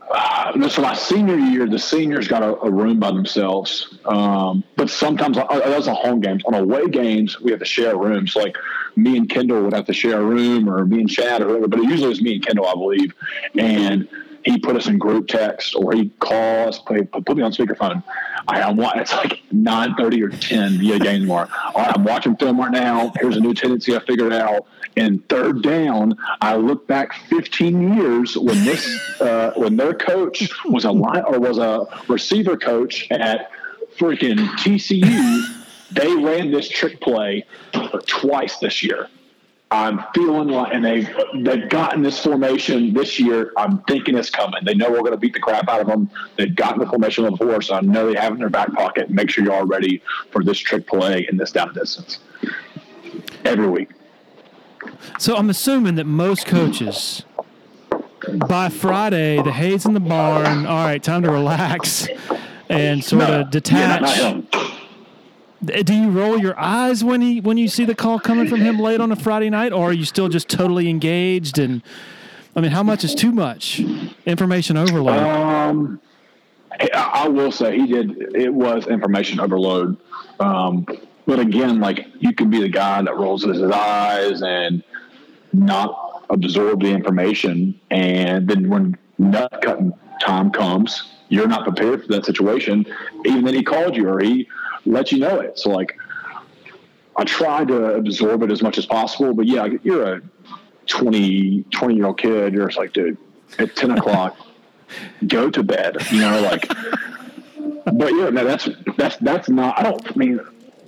Uh, so my senior year, the seniors got a, a room by themselves. Um, but sometimes uh, that was home games. On away games, we have to share rooms. Like me and Kendall would have to share a room, or me and Chad, or whatever. But it usually was me and Kendall, I believe. And he put us in group text, or he call us, put, put me on speakerphone. I, I'm wa- it's like nine thirty or ten via game tomorrow. All right, I'm watching film right now. Here's a new tendency I figured out. And third down, I look back 15 years when this <laughs> uh, when their coach was a line or was a receiver coach at freaking TCU. They ran this trick play twice this year. I'm feeling like, and they've they've gotten this formation this year. I'm thinking it's coming. They know we're going to beat the crap out of them. They've gotten the formation before, so I know they have it in their back pocket. Make sure you're all ready for this trick play in this down distance every week. So I'm assuming that most coaches by Friday, the hay's in the barn. All right, time to relax and sort No, of detach. Do you roll your eyes when he when you see the call coming from him late on a Friday night, or are you still just totally engaged? And I mean, how much is too much information overload? Um, I I will say he did. It was information overload. Um, but again, like you can be the guy that rolls his eyes and not absorb the information, and then when nut cutting time comes, you're not prepared for that situation. Even then, he called you or he let you know it. So like, I tried to absorb it as much as possible. But yeah, you're a 20, 20 year old kid. You're just like, dude, at 10 o'clock, <laughs> go to bed, you know, like, but yeah, no, that's, that's, that's not, I don't, I mean,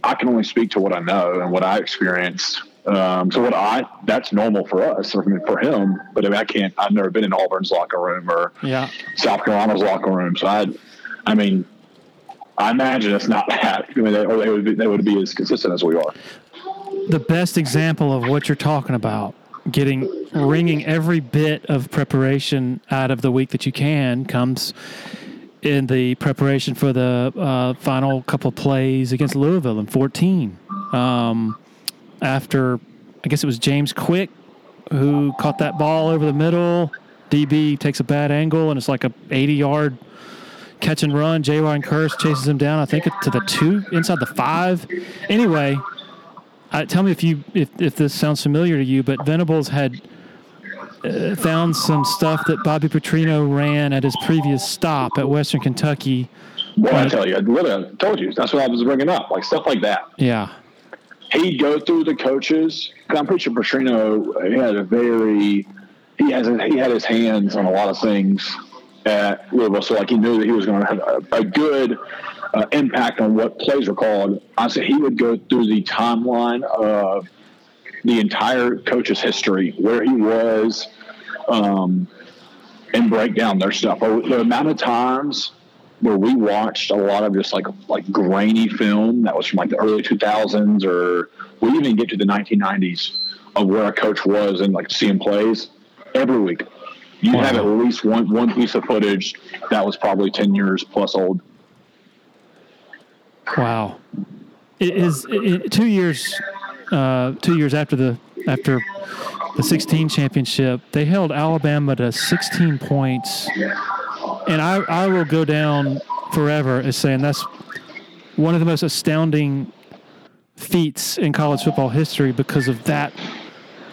I can only speak to what I know and what I experienced. Um, so what I, that's normal for us or for him, but I mean, I can't, I've never been in Auburn's locker room or Yeah. South Carolina's locker room. So I, I mean, I imagine it's not that. I mean, they, or they would be, they would be as consistent as we are. the best example of what you're talking about getting wringing every bit of preparation out of the week that you can comes in the preparation for the uh, final couple plays against Louisville in 14 um, after I guess it was James Quick who caught that ball over the middle DB takes a bad angle and it's like a 80 yard catch and run Jayron Kearse chases him down I think to the two inside the five anyway uh, tell me if you if, if this sounds familiar to you, but Venables had uh, found some stuff that Bobby Petrino ran at his previous stop at Western Kentucky. Boy, I tell you, I literally told you. That's what I was bringing up, like stuff like that. Yeah, He'd go through the coaches. I'm pretty sure Petrino he had a very he has he had his hands on a lot of things at Louisville, so like he knew that he was going to have a, a good uh, impact on what plays were called. Honestly, he would go through the timeline of the entire coach's history, where he was, um, and break down their stuff. The amount of times where we watched a lot of just like like grainy film that was from like the early 2000s, or we even get to the 1990s of where a coach was and like seeing plays every week. You Wow. have at least one one piece of footage that was probably 10 years plus old. wow. It is it- two years uh, two years after the after the 16 championship, they held Alabama to 16 points, and I I will go down forever as saying that's one of the most astounding feats in college football history because of that.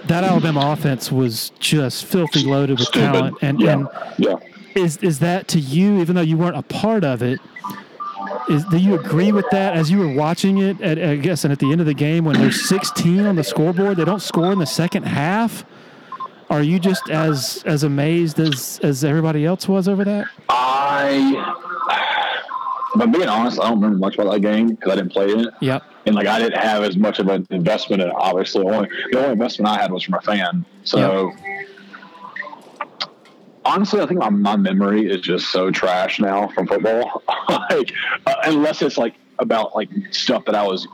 That Alabama offense was just filthy loaded with Stupid. talent, and, yeah, and yeah. is is that to you, even though you weren't a part of it? Is do you agree with that as you were watching it? At, I guess, and at the end of the game, when there's 16 on the scoreboard, they don't score in the second half. Are you just as as amazed as as everybody else was over that? I, but being honest, I don't remember much about that game because I didn't play in it. Yep. And like I didn't have as much of an investment in it. Obviously, only the only investment I had was from a fan. So honestly, I think my, my memory is just so trash now from football. <laughs> like uh, unless it's like about like stuff that I was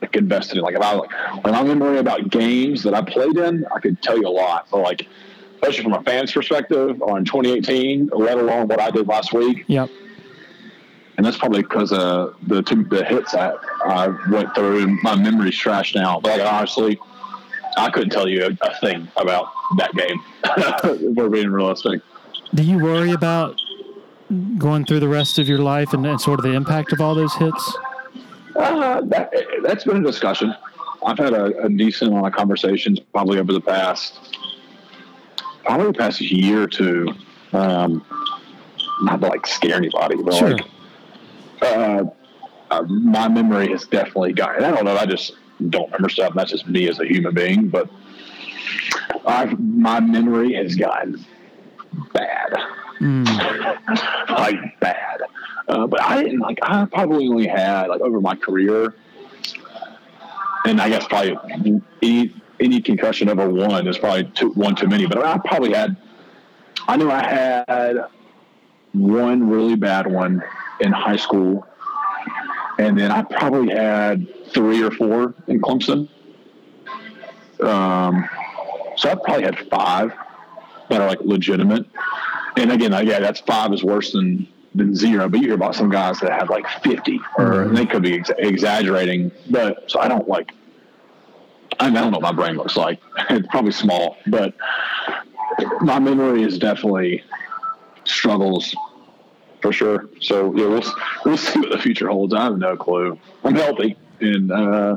like invested in. Like if I like when my memory about games that I played in, I could tell you a lot. But like especially from a fan's perspective on 2018, let alone what I did last week Yep. And that's probably because of the two, the hits I, I went through, and my memory's trashed now. But like, honestly, I couldn't tell you a, a thing about that game. <laughs> we're being realistic. Do you worry about going through the rest of your life and, and sort of the impact of all those hits? Uh, that, that's been a discussion. I've had a, a, decent amount of conversations probably over the past, probably the past year or two. Um, not to like scare anybody, but sure. like, uh, uh, my memory has definitely gotten. I don't know. I just don't remember stuff. That's just me as a human being. But I've, my memory has gotten bad, mm. <laughs> like bad. Uh, but I didn't like. I probably only had like over my career, and I guess probably any any concussion over one is probably two, one too many. But I probably had. I knew I had one really bad one in high school, and then I probably had three or four in Clemson. Um, so I probably had five that are like legitimate. And again, yeah, that's five is worse than than zero. But you hear about some guys that have like fifty, or mm-hmm. they could be ex- exaggerating. But so I don't like. I, mean, I don't know what my brain looks like. <laughs> it's probably small, but my memory is definitely struggles for sure. So yeah, we'll we'll see what the future holds. I have no clue. I'm healthy and uh,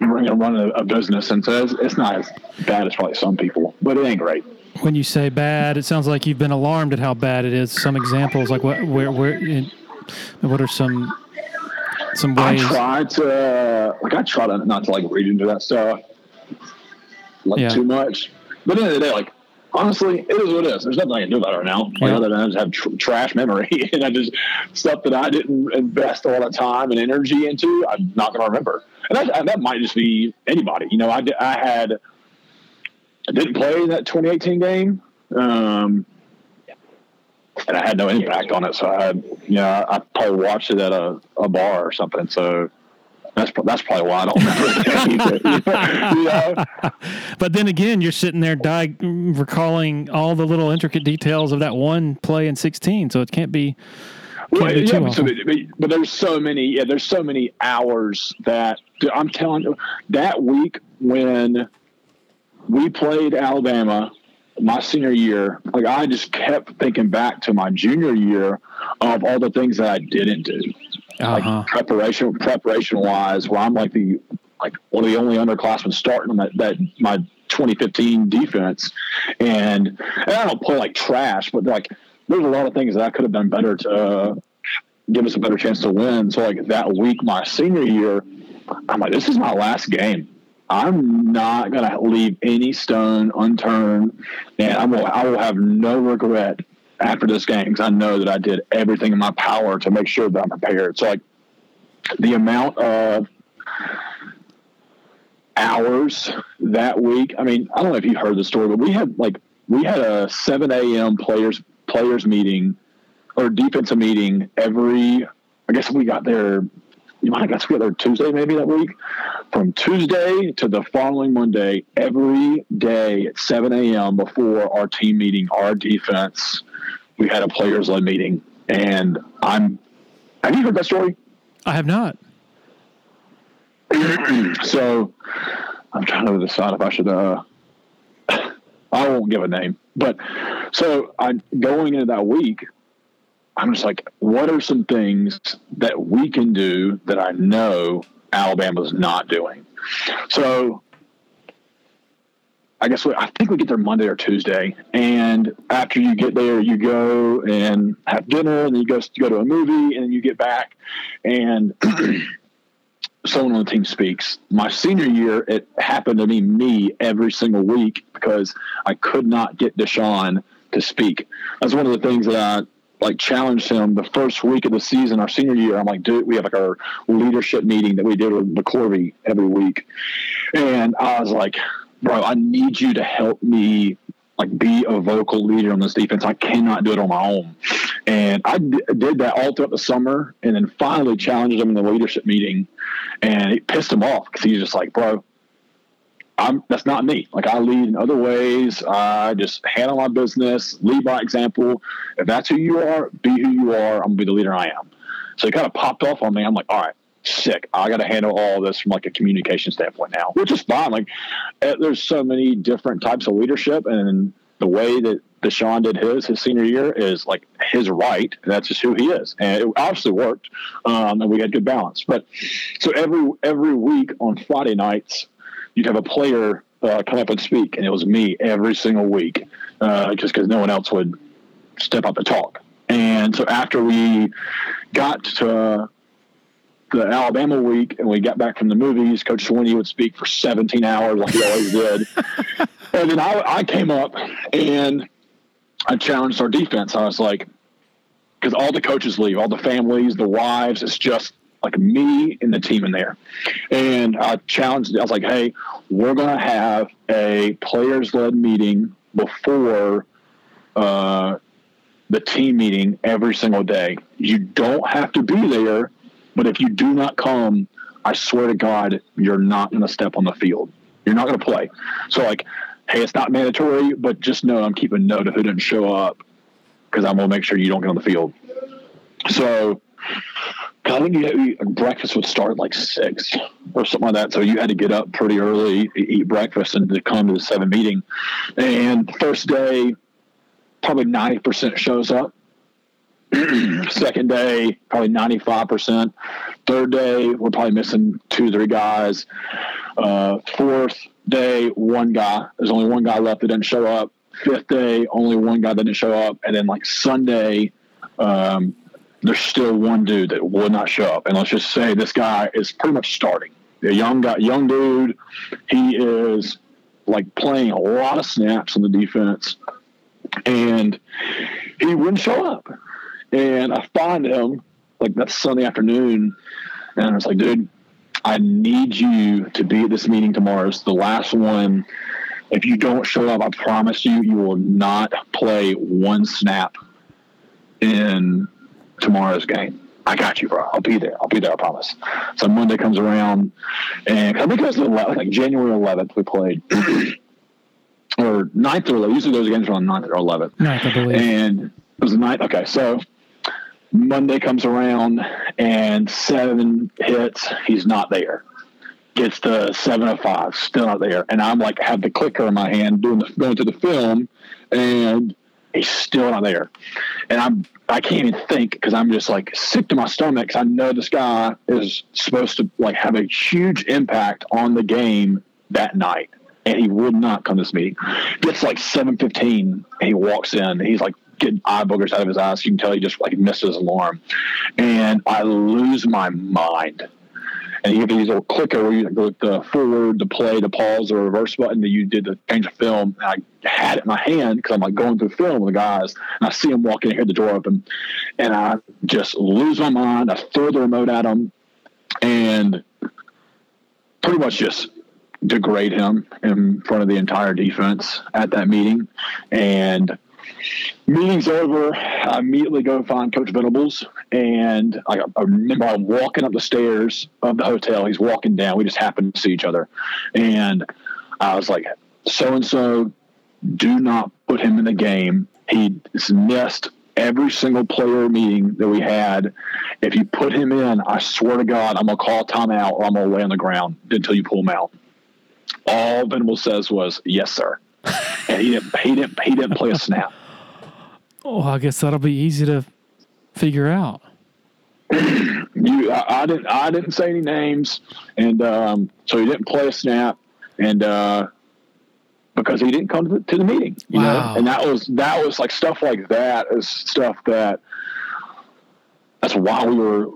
running a, a business, and so it's, it's not as bad as probably some people, but it ain't great. When you say bad, it sounds like you've been alarmed at how bad it is. Some examples, like what, where, where, in, what are some some ways? I try to, like, I try to not to like read into that stuff, like yeah. too much. But at the end of the day, like honestly, it is what it is. There's nothing I can do about it right now. Yeah. Other than I just have tr- trash memory, <laughs> and I just stuff that I didn't invest all that time and energy into. I'm not going to remember, and that, that might just be anybody. You know, I, I had I didn't play that 2018 game, um, and I had no impact on it. So I, you know, I probably watched it at a, a bar or something. So that's that's probably why I don't remember. <laughs> you know? But then again, you're sitting there di- recalling all the little intricate details of that one play in 16, so it can't be. Can't well, be yeah, but, but, but, there's so many. Yeah, there's so many hours that I'm telling you. That week when we played Alabama, my senior year, like I just kept thinking back to my junior year of all the things that I didn't do uh-huh. like preparation preparation wise, where I'm like the like one of the only underclassmen starting that, that my 2015 defense, and, and I don't play like trash, but like there's a lot of things that I could have done better to uh, give us a better chance to win. So like that week, my senior year, I'm like, this is my last game. I'm not going to leave any stone unturned, and I will, I will have no regret after this game because I know that I did everything in my power to make sure that I'm prepared. So like the amount of hours that week. I mean, I don't know if you heard the story, but we had like we had a 7 a.m. players players meeting or defensive meeting every. I guess we got there. You might have got to there Tuesday maybe that week. From Tuesday to the following Monday, every day at 7 a.m. before our team meeting, our defense we had a players led meeting, and I'm. Have you heard that story? I have not. <clears throat> so, I'm trying to decide if I should. Uh, <laughs> I won't give a name, but so I'm going into that week, I'm just like, what are some things that we can do that I know Alabama's not doing? So I guess I think we get there Monday or Tuesday, and after you get there, you go and have dinner, and then you go you go to a movie, and then you get back, and <clears throat> someone on the team speaks. My senior year, it happened to be me every single week because I could not get Deshaun to speak. That's one of the things that I like challenged him the first week of the season, our senior year. I'm like, dude, we have like our leadership meeting that we did with McCorvey every week, and I was like bro, I need you to help me like be a vocal leader on this defense. I cannot do it on my own. And I d- did that all throughout the summer and then finally challenged him in the leadership meeting and it pissed him off because he's just like, bro, I'm that's not me. Like I lead in other ways. I just handle my business, lead by example. If that's who you are, be who you are. I'm gonna be the leader I am. So it kind of popped off on me. I'm like, all right, sick. I got to handle all this from like a communication standpoint now, which is fine. Like eh, there's so many different types of leadership, and the way that Deshaun did his his senior year is like his right. That's just who he is, and it obviously worked, um, and we had good balance. But so every every week on Friday nights, you'd have a player uh, come up and speak, and it was me every single week, uh, just because no one else would step up and talk. And so after we got to the Alabama week and we got back from the movies, Coach Swinney would speak for 17 hours like he always did. <laughs> and then I, I came up and I challenged our defense. I was like, because all the coaches leave, all the families, the wives, it's just like me and the team in there. And I challenged, I was like, hey, we're going to have a players led meeting before uh, the team meeting every single day. You don't have to be there, but if you do not come, I swear to God, you're not going to step on the field. You're not going to play. So, like, hey, it's not mandatory, but just know I'm keeping note of who didn't show up because I'm going to make sure you don't get on the field. So, I think you breakfast would start like six or something like that. So you had to get up pretty early, eat breakfast, and to come to the seven meeting. And first day, probably ninety percent shows up. <clears throat> Second day, probably ninety five percent. Third day, we're probably missing two, three guys. Uh, fourth day, one guy. There's only one guy left that didn't show up. Fifth day, only one guy that didn't show up. And then like Sunday, um, there's still one dude that will not show up. And let's just say this guy is pretty much starting. A young guy, young dude. He is like playing a lot of snaps on the defense, and he wouldn't show up. And I find him like that Sunday afternoon, and I was like, dude, I need you to be at this meeting tomorrow. It's the last one. If you don't show up, I promise you, you will not play one snap in tomorrow's game. I got you, bro. I'll be there. I'll be there. I promise. So Monday comes around, and I think it was like January 11th we played, <clears throat> or 9th or 11th. Usually those games are on 9th or 11th. 9th, I believe. And it was the 9th. Okay, so Monday comes around, and seven hits. He's not there. Gets to seven of five, still not there. And I'm like, have the clicker in my hand, doing the going to the film, and he's still not there. And I'm I can't even think because I'm just like sick to my stomach. Cause I know this guy is supposed to like have a huge impact on the game that night, and he would not come to this meeting. Gets like seven fifteen, he walks in. He's like getting eye boogers out of his eyes. You can tell he just like missed his alarm, and I lose my mind and you have these little clicker where you go the forward, the play, the pause, the reverse button that you did to change the film. And I had it in my hand because I'm like going through film with the guys, and I see them walking in, hear the door open, and I just lose my mind. I throw the remote at him, and pretty much just degrade him in front of the entire defense at that meeting, and meeting's over. I immediately go find Coach Venables, and I, I, remember I'm walking up the stairs of the hotel. He's walking down. We just happened to see each other, and I was like, "So and so, do not put him in the game. He missed every single player meeting that we had. If you put him in, I swear to God, I'm gonna call timeout or I'm gonna lay on the ground until you pull him out." All Venables says was, "Yes, sir." and he didn't, he didn't, he didn't play a snap. Oh, I guess that'll be easy to figure out. <clears throat> you, I, I, didn't, I didn't say any names, and um, so he didn't play a snap, and uh, because he didn't come to the, to the meeting, you wow. know, and that was that was like stuff like that is stuff that that's why we were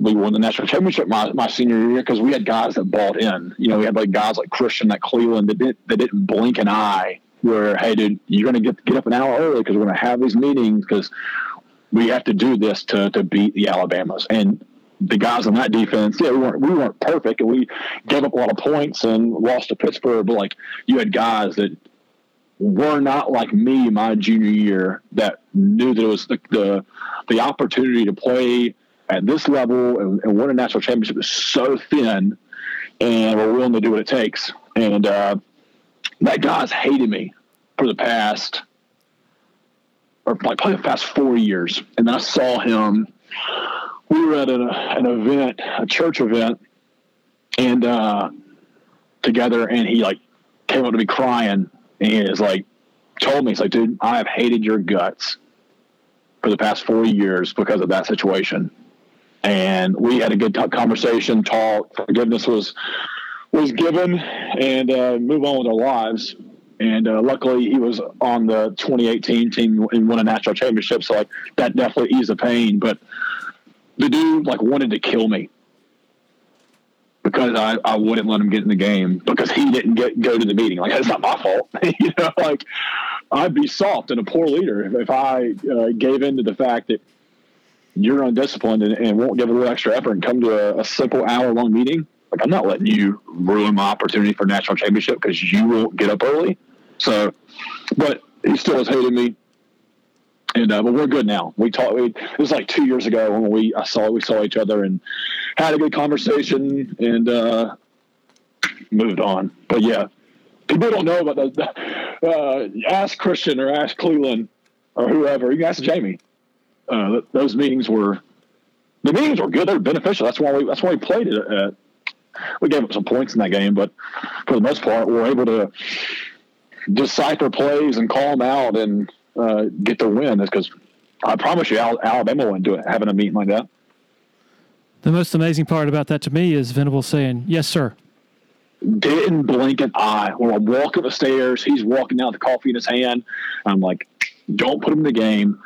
we won the national championship my, my senior year because we had guys that bought in. You know, we had like guys like Christian at Clelin that didn't that didn't blink an eye. Where hey, dude, you're gonna get get up an hour early because we're gonna have these meetings because we have to do this to to beat the Alabamas and the guys on that defense. Yeah, we weren't we weren't perfect and we gave up a lot of points and lost to Pittsburgh, but like you had guys that were not like me my junior year that knew that it was the the, the opportunity to play at this level and, and win a national championship is so thin, and we're willing to do what it takes. and uh, that guy's hated me for the past, or probably the past four years. And then I saw him. We were at an, an event, a church event, and uh, together, and he like came up to me crying, and he is like, told me, he's like, dude, I have hated your guts for the past four years because of that situation. And we had a good conversation, talk, forgiveness was was given, and uh, move on with our lives. And uh, luckily, he was on the 2018 team and won a national championship, so like that definitely eased the pain. But the dude like wanted to kill me because I, I wouldn't let him get in the game because he didn't get go to the meeting. Like that's not my fault, <laughs> you know. Like I'd be soft and a poor leader if, I uh, gave in to the fact that you're undisciplined and, and, won't give a little extra effort and come to a, a simple hour long meeting. Like I'm not letting you ruin my opportunity for national championship because you won't get up early. So, but he still has hated me. And uh, but we're good now. We talked. We, it was like two years ago when we I saw we saw each other and had a good conversation and uh, moved on. But yeah, people don't know about the. Uh, ask Christian or ask Clelin or whoever. You can ask Jamie. Uh, those meetings were the meetings were good. They were beneficial. That's why we that's why we played it. At, we gave up some points in that game, but for the most part, we were able to decipher plays and call them out and uh, get the win. Is because I promise you, Alabama wouldn't do it having a meeting like that. The most amazing part about that to me is Venable saying, "Yes, sir." Didn't blink an eye. When I'm walking the stairs, he's walking down with the coffee in his hand. I'm like, "Don't put him in the game."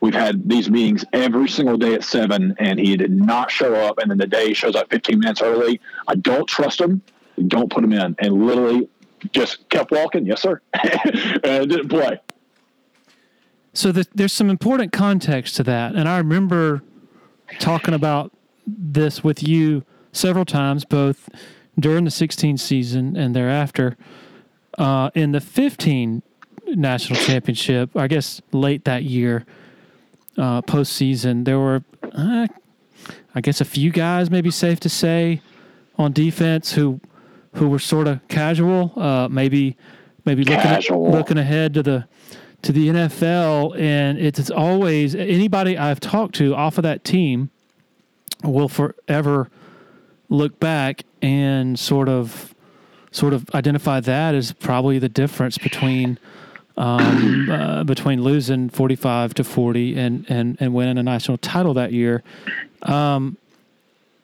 We've had these meetings every single day at seven, and he did not show up. And then the day he shows up 15 minutes early. I don't trust him. Don't put him in. And literally just kept walking. Yes, sir. <laughs> and didn't play. So the, there's some important context to that. And I remember talking about this with you several times, both during the 16 season and thereafter. Uh, in the 15 national championship, I guess late that year, uh, postseason, there were, uh, I guess, a few guys, maybe safe to say, on defense who who were sort of casual, uh, maybe maybe looking at, looking ahead to the to the NFL, and it's it's always anybody I've talked to off of that team will forever look back and sort of sort of identify that as probably the difference between um, uh, between losing 45 to 40 and, and, and winning a national title that year. Um,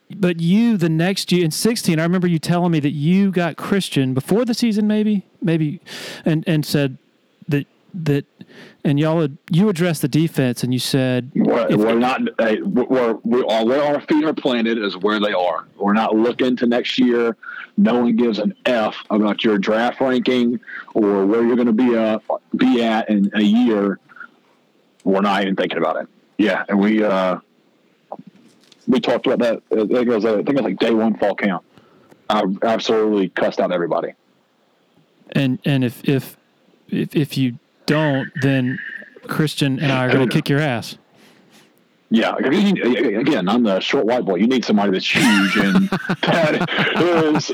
but you, the next year in 16, I remember you telling me that you got Christian before the season, maybe, maybe, and, and said that that and y'all you addressed the defense and you said we're, we're not we're, we're, where our feet are planted is where they are. We're not looking to next year. No one gives an f about your draft ranking or where you're going to be uh, be at in a year. We're not even thinking about it. Yeah and we uh we talked about that. I think it was, I think it was like day one fall camp. I absolutely cussed out everybody. And and if if if, if you don't, then Christian and I are going to kick your ass. Yeah, again, I'm the short white boy. You need somebody that's huge, and <laughs> that is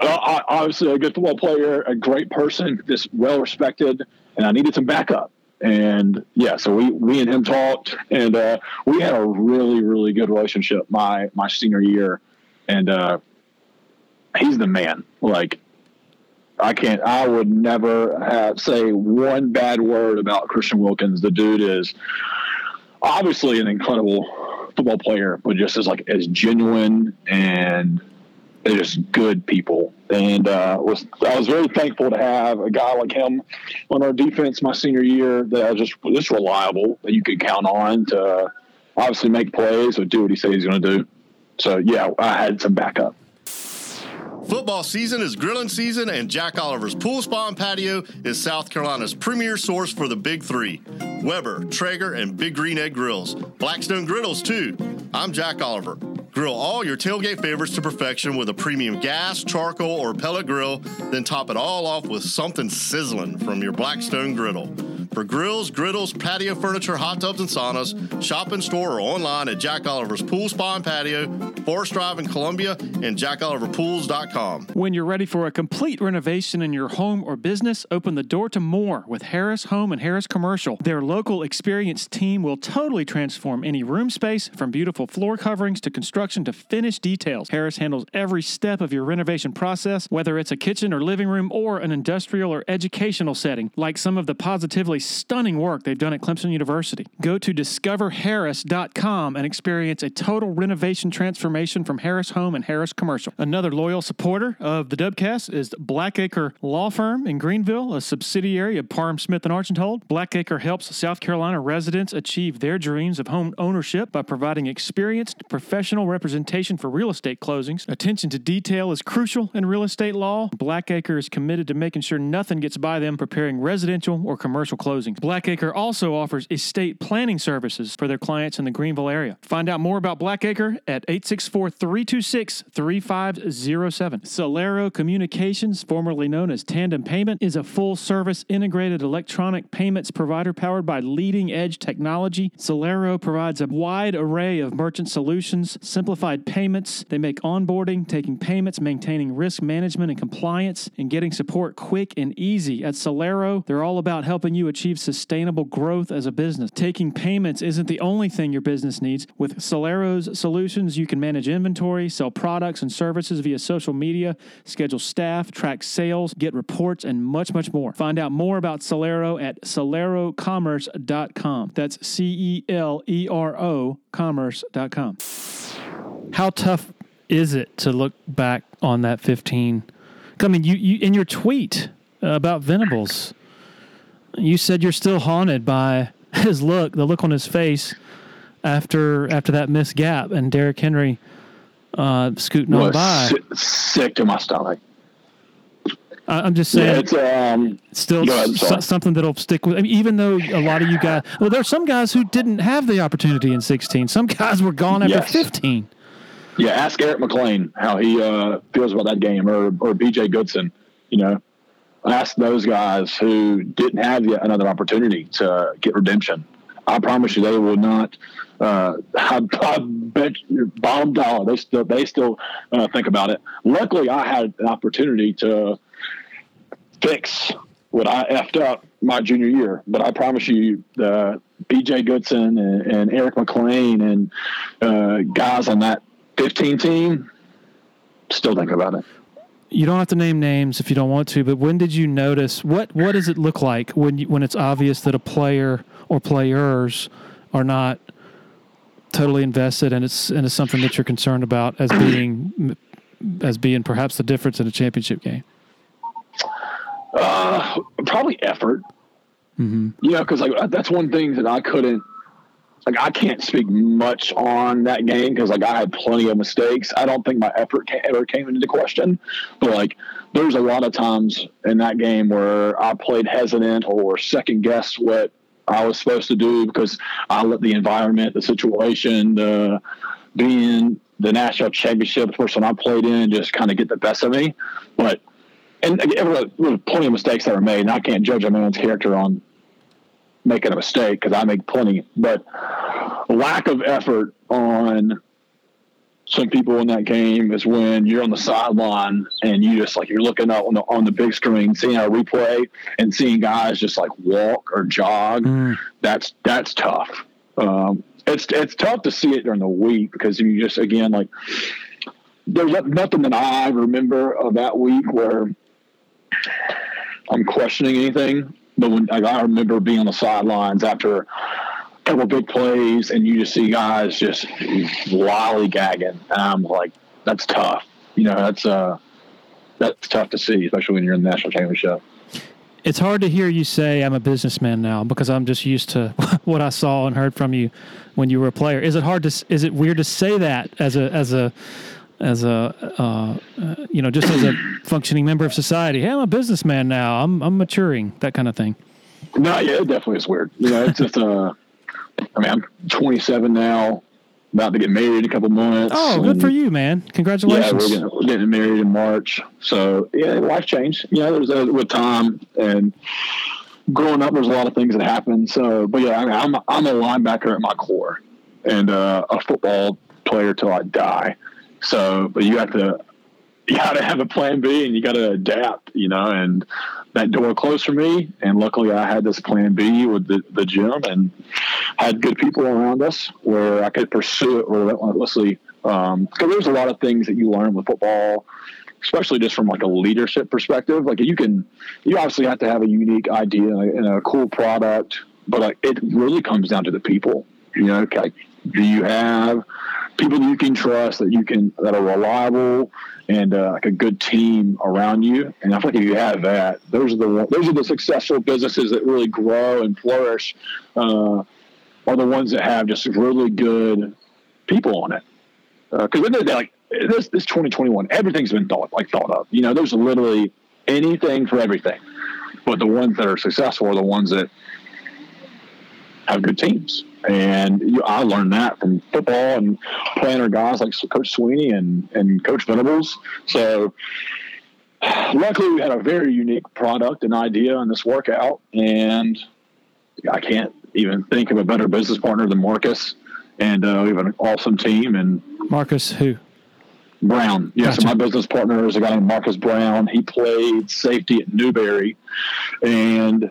uh, obviously a good football player, a great person, just well respected, and I needed some backup. And yeah, so we we and him talked, and uh, we had a really really good relationship my my senior year, and uh, he's the man. Like I can't. I would never have, say one bad word about Christian Wilkins. The dude is obviously an incredible football player, but just as like as genuine and they're just good people. And uh, was I was very thankful to have a guy like him on our defense my senior year that was just just reliable that you could count on to obviously make plays or do what he says he's going to do. So yeah, I had some backup. Football season is grilling season, and Jack Oliver's Pool Spa and Patio is South Carolina's premier source for the big three Weber, Traeger, and Big Green Egg Grills. Blackstone Griddles, too. I'm Jack Oliver. Grill all your tailgate favorites to perfection with a premium gas, charcoal, or pellet grill, then top it all off with something sizzling from your Blackstone griddle. For grills, griddles, patio furniture, hot tubs, and saunas, shop in store or online at Jack Oliver's Pool Spa and Patio, Forest Drive in Columbia, and jackoliverpools.com. When you're ready for a complete renovation in your home or business, open the door to more with Harris Home and Harris Commercial. Their local experienced team will totally transform any room space from beautiful floor coverings to construction to finished details. Harris handles every step of your renovation process, whether it's a kitchen or living room or an industrial or educational setting, like some of the positively stunning work they've done at Clemson University. Go to discoverharris.com and experience a total renovation transformation from Harris Home and Harris Commercial. Another loyal supporter of the Dubcast is Blackacre Law Firm in Greenville, a subsidiary of Parham Smith and Archenhold. Blackacre helps South Carolina residents achieve their dreams of home ownership by providing experienced professional representation for real estate closings. Attention to detail is crucial in real estate law. Blackacre is committed to making sure nothing gets by them preparing residential or commercial closings. Blackacre also offers estate planning services for their clients in the Greenville area. Find out more about Blackacre at 864 326 3507. Celero Communications, formerly known as Tandem Payment, is a full service integrated electronic payments provider powered by leading edge technology. Celero provides a wide array of merchant solutions, simplified payments. They make onboarding, taking payments, maintaining risk management and compliance, and getting support quick and easy. At Celero, they're all about helping you achieve sustainable growth as a business. Taking payments isn't the only thing your business needs. With Celero's solutions, you can manage inventory, sell products and services via social media, schedule staff, track sales, get reports, and much, much more. Find out more about Celero at celerocommerce.com. That's C E L E R O commerce.com. How tough is it to look back on that 15? I mean, you, you in your tweet about Venables, you said you're still haunted by <laughs> his look, the look on his face after after that missed gap and Derrick Henry uh, scooting on by. si- sick to my stomach. I, I'm just Yeah, saying, it's um. still ahead, something that'll stick with. I mean, even though a lot of you guys, well, there are some guys who didn't have the opportunity in 16. Some guys were gone after Yes. 15. Yeah, ask Eric Mac Lain how he uh, feels about that game, or or BJ Goodson. You know, ask those guys who didn't have yet another opportunity to get redemption. I promise you, they will not. Uh, <laughs> I, I bet your bottom dollar they still they still uh, think about it. Luckily, I had an opportunity to fix what I effed up my junior year. But I promise you, uh, B.J. Goodson and, and Eric Mac Lain and uh, guys on that 15 team still think about it. You don't have to name names if you don't want to, but when did you notice what what does it look like when you, when it's obvious that a player or players are not totally invested and it's and it's something that you're concerned about as being as being perhaps the difference in a championship game. Uh, probably effort. Mm-hmm. You know, because like that's one thing that I couldn't. Like I can't speak much on that game because like I had plenty of mistakes. I don't think my effort ever came into question, but like there's a lot of times in that game where I played hesitant or second guessed what I was supposed to do because I let the environment, the situation, the being the national championship, first one I played in, just kind of get the best of me. But and there were- plenty of mistakes that were made, and I can't judge a man's character on making a mistake because I make plenty. But lack of effort on some people in that game is when you're on the sideline and you just like you're looking up on the on the big screen, seeing a replay and seeing guys just like walk or jog. Mm. That's that's tough. Um, it's it's tough to see it during the week because you just again like there's nothing that I remember of that week where I'm questioning anything. But when like, I remember being on the sidelines after a couple big plays, and you just see guys just lollygagging, and I'm like, that's tough. You know, that's uh, that's tough to see, especially when you're in the national championship. It's hard to hear you say I'm a businessman now because I'm just used to <laughs> what I saw and heard from you when you were a player. Is it hard to? Is it weird to say that as a as a as a uh, uh, you know just as a <clears throat> functioning member of society? Hey, I'm a businessman now. I'm I'm maturing. That kind of thing. No, yeah, it definitely is weird. You know, it's just uh, I mean, I'm 27 now, about to get married in a couple months. Oh, good for you, man! Congratulations. Yeah, we're getting, we're getting married in March. So yeah, life changed. You know, there's uh, with time and growing up, there's a lot of things that happen. So, but yeah, I mean, I'm I'm a linebacker at my core, and uh, a football player till I die. So, but you have to you got to have a plan B and you got to adapt, you know. And that door closed for me, and luckily I had this plan B with the, the gym and had good people around us where I could pursue it relentlessly. Because um, there's a lot of things that you learn with football, especially just from like a leadership perspective. Like you can, you obviously have to have a unique idea and a, cool product, but like it really comes down to the people. You know, like, do you have people you can trust that you can that are reliable and uh, like a good team around you. And I think if you have that, those are the those are the successful businesses that really grow and flourish. Uh, are the ones that have just really good people on it. Because uh, like this this 2021, everything's been thought like thought of. You know, there's literally anything for everything. But the ones that are successful are the ones that have good teams. And you, I learned that from football and playing our guys like Coach Swinney and, and Coach Venables. So luckily we had a very unique product and idea in this workout. And I can't even think of a better business partner than Marcus. And uh, we have an awesome team. And Marcus, who? Brown. Yeah, gotcha. so my business partner is a guy named Marcus Brown. He played safety at Newberry and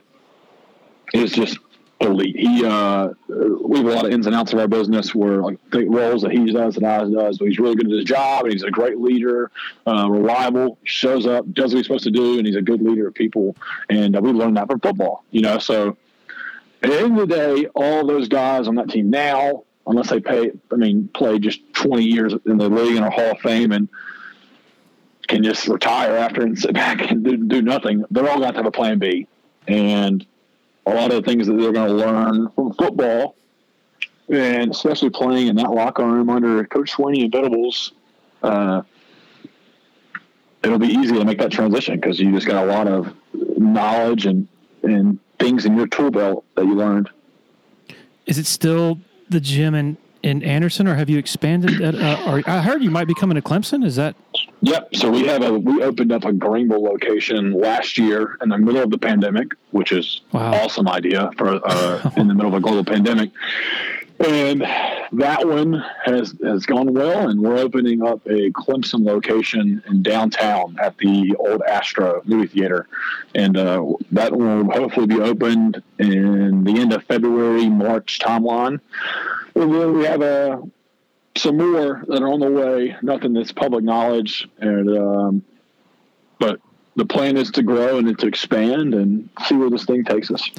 is just elite. He uh, we have a lot of ins and outs of our business where like roles that he does and I does, but he's really good at his job and he's a great leader, uh, reliable, shows up, does what he's supposed to do, and he's a good leader of people. And uh, we learned that from football, you know. So at the end of the day, all those guys on that team now, unless they pay, I mean, play just 20 years in the league and are Hall of Fame and can just retire after and sit back and do, do nothing, they're all going to have a plan B. And a lot of the things that they're going to learn from football, and especially playing in that locker room under Coach Swinney and Venables, uh, it'll be easy to make that transition because you just got a lot of knowledge and and things in your tool belt that you learned. Is it still the gym in, in Anderson, or have you expanded? At, uh, or I heard you might be coming to Clemson. Is that Yep. So we have a we opened up a Greenville location last year in the middle of the pandemic, which is wow. awesome idea for uh, <laughs> in the middle of a global pandemic. And that one has has gone well, and we're opening up a Clemson location in downtown at the old Astro movie theater, and uh, that will hopefully be opened in the end of February, March timeline. And then we have a some more that are on the way. Nothing that's public knowledge, and um, but the plan is to grow and to expand and see where this thing takes us.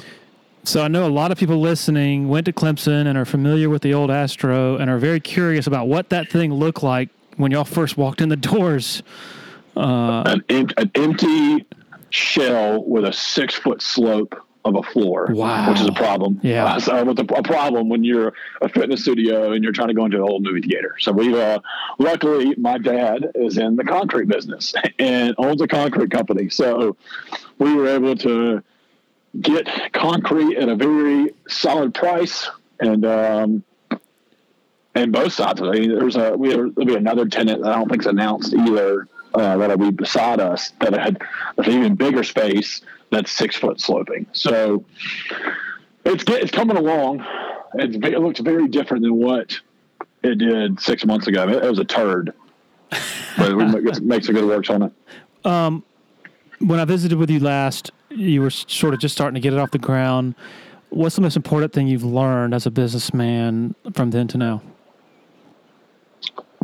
So I know a lot of people listening went to Clemson and are familiar with the old Astro and are very curious about what that thing looked like when y'all first walked in the <laughs> doors. Uh, an, an empty shell with a six foot slope of a floor, wow. which is a problem. Yeah, uh, so it's a, a, problem when you're a fitness studio and you're trying to go into an old movie theater. So we, uh, luckily, my dad is in the concrete business <laughs> and owns a concrete company. So we were able to get concrete at a very solid price and. Um, and both sides of it. I mean, there's a we there'll be another tenant that I don't think's announced either uh, that'll be beside us that had an even bigger space that's six foot sloping. So it's it's coming along. It's, it looks very different than what it did six months ago. It, it was a turd, but it makes a good works on it. Um, when I visited with you last, you were sort of just starting to get it off the ground. What's the most important thing you've learned as a businessman from then to now?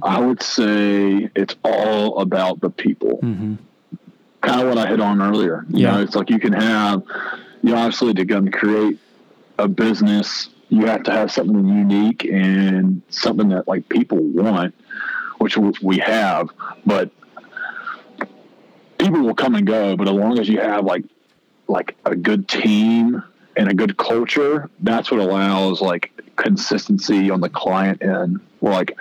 I would say it's all about the people. Mm-hmm kind of what I hit on earlier. You yeah. know, it's like you can have, you know, obviously to come create a business, you have to have something unique and something that like people want, which we have, but people will come and go. But as long as you have like, like a good team and a good culture, that's what allows like consistency on the client end. Like,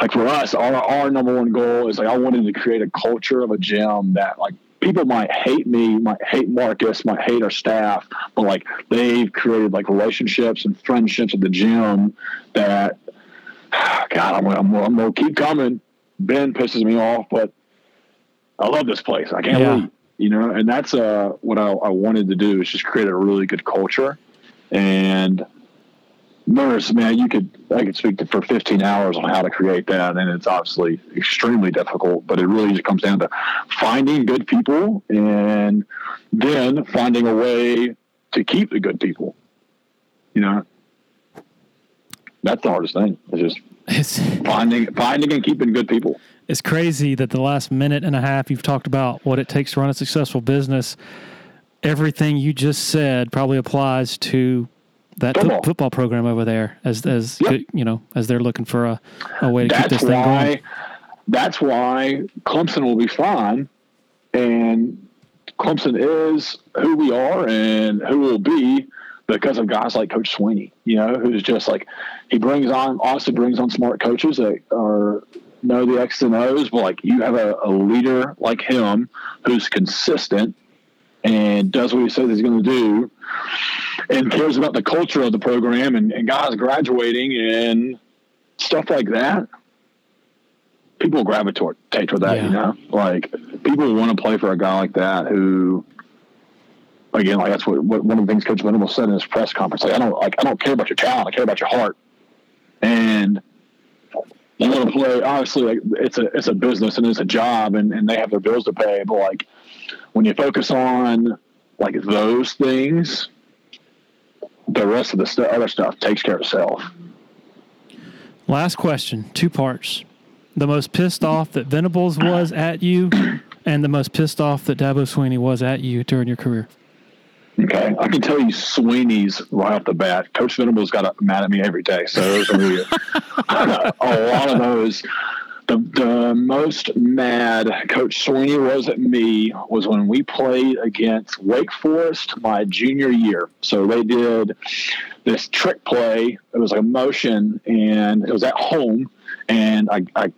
like for us, our, our number one goal is like I wanted to create a culture of a gym that like people might hate me, might hate Marcus, might hate our staff, but like they've created like relationships and friendships at the gym that <sighs> God, I'm, I'm, I'm gonna keep coming. Ben pisses me off, but I love this place. I can't yeah. leave. you know, and that's uh, what I, I wanted to do is just create a really good culture. And there's, man, you could, I could speak to, for 15 hours on how to create that. And it's obviously extremely difficult, but it really just comes down to finding good people and then finding a way to keep the good people. You know, that's the hardest thing. It's just It's finding, finding and keeping good people. it's crazy that the last minute and a half you've talked about what it takes to run a successful business. Everything you just said probably applies to that fo- Football. football program over there, as as Yep. you know, as they're looking for a, a way to keep this that's thing why going. that's why Clemson will be fine and Clemson is who we are and who we'll be because of guys like Coach Swinney, you know, who's just like he brings on also brings on smart coaches that are know the X's and O's, but like you have a, a leader like him who's consistent and does what he says he's going to do and cares about the culture of the program and, and guys graduating and stuff like that, people gravitate toward that, Yeah. you know? Like people want to play for a guy like that who again, like that's what, what one of the things Coach Venable said in his press conference. Like I don't like I don't care about your talent, I care about your heart. And you want to play obviously like it's a it's a business and it's a job and, and they have their bills to pay, but like when you focus on like those things, the rest of the stu- other stuff takes care of itself. Last question, two parts. The most pissed off that Venables was at you, and the most pissed off that Dabo Swinney was at you during your career. Okay, I can tell you Swinney's right off the bat. Coach Venables got mad at me every day, so there's a, <laughs> a lot of those. The, the most mad Coach Swinney was at me was when we played against Wake Forest my junior year. So they did this trick play. It was like a motion, and it was at home, and I, I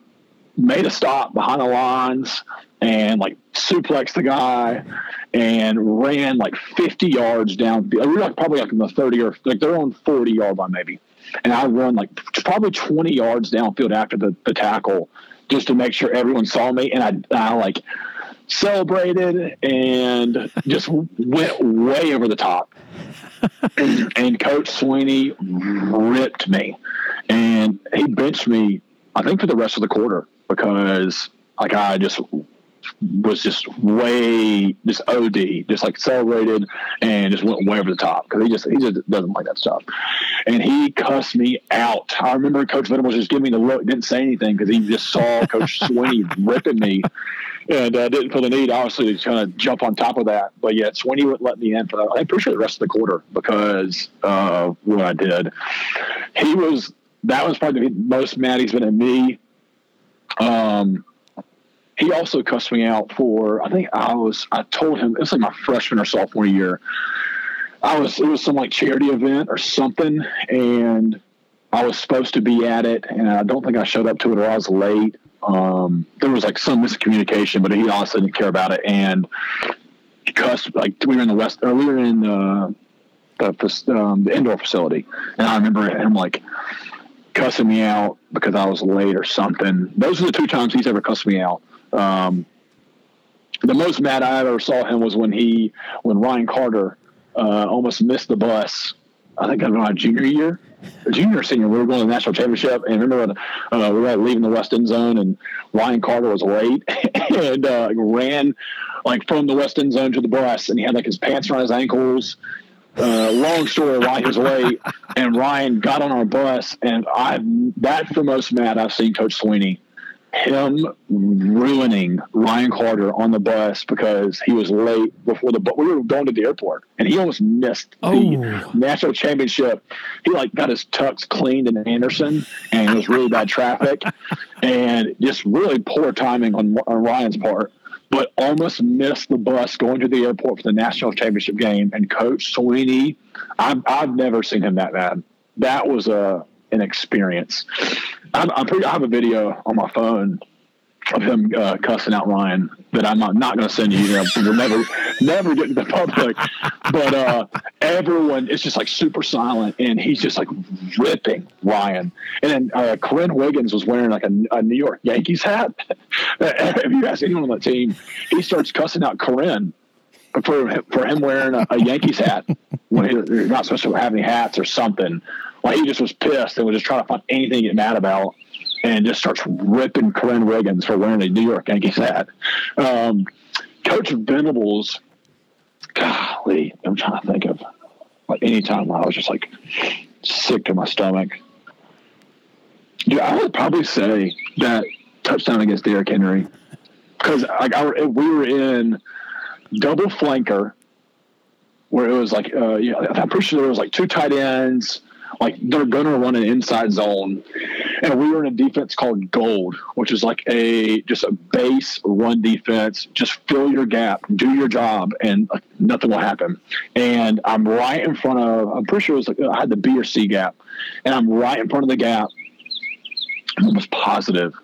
made a stop behind the lines and like suplexed the guy and ran like 50 yards down. We were like probably like in the 30 or like they're on 40 yard line maybe. And I run like probably 20 yards downfield after the, the tackle just to make sure everyone saw me. And I, I like celebrated and just went way over the top. <laughs> and Coach Swinney ripped me and he benched me, I think, for the rest of the quarter because like I just was just way just OD, just like celebrated and just went way over the top because he just he just doesn't like that stuff. And he cussed me out. I remember Coach Venables just giving me the look, didn't say anything because he just saw Coach <laughs> Swinney ripping me. And uh, didn't feel the need, obviously, to kind of jump on top of that. But yeah, Swinney wouldn't let me in for that. I'm pretty sure the rest of the quarter because of what I did. He was that was probably the most mad he's been at me. Um, he also cussed me out for I think I was I told him it was like my freshman or sophomore year. I was it was some like charity event or something and I was supposed to be at it and I don't think I showed up to it or I was late. Um, there was like some miscommunication, but he honestly didn't care about it and cussed like we were in the west were in uh, the the, um, the indoor facility and I remember him like cussing me out because I was late or something. Those are the two times he's ever cussed me out. Um, the most mad I ever saw him was when he, when Ryan Carter uh, almost missed the bus. I think in my junior year, junior or senior, we were going to the national championship, and remember uh, we were leaving the west end zone, and Ryan Carter was late <laughs> and uh, ran like from the west end zone to the bus, and he had like his pants around his ankles. Uh, long story why he was late, and Ryan got on our bus, and I that's the most mad I've seen Coach Swinney. Him ruining Ryan Carter on the bus because he was late before the bu- we were going to the airport, and he almost missed Oh. the national championship. He like got his tux cleaned in Anderson, and it was really bad traffic, <laughs> and just really poor timing on, on Ryan's part but almost missed the bus going to the airport for the national championship game. And Coach Swinney, I've, I've never seen him that mad. That was a an experience. I'm, I'm pretty. I have a video on my phone of him uh, cussing out Ryan that I'm not, not going to send you. You know, we'll never, <laughs> never get to the public. But uh, everyone is just like super silent, and he's just like ripping Ryan. And then uh, Korrin Wiggins was wearing like a, a New York Yankees hat. <laughs> if you ask anyone on the team, he starts cussing out Korrin for for him wearing a, a Yankees hat when he, you're not supposed to have any hats or something. Like he just was pissed and was just trying to find anything to get mad about and just starts ripping Korrin Wiggins for wearing a New York Yankees hat. Um, Coach Venables, golly, I'm trying to think of like any time when I was just like sick to my stomach. Yeah, I would probably say that touchdown against Derrick Henry because like I, we were in double flanker where it was like uh, yeah, I'm pretty sure there was like two tight ends like they're going to run an inside zone. And we were in a defense called gold, which is like a just a base run defense. Just fill your gap, do your job, and uh, nothing will happen. And I'm right in front of. I'm pretty sure it was like I had the B or C gap, and I'm right in front of the gap. I'm almost positive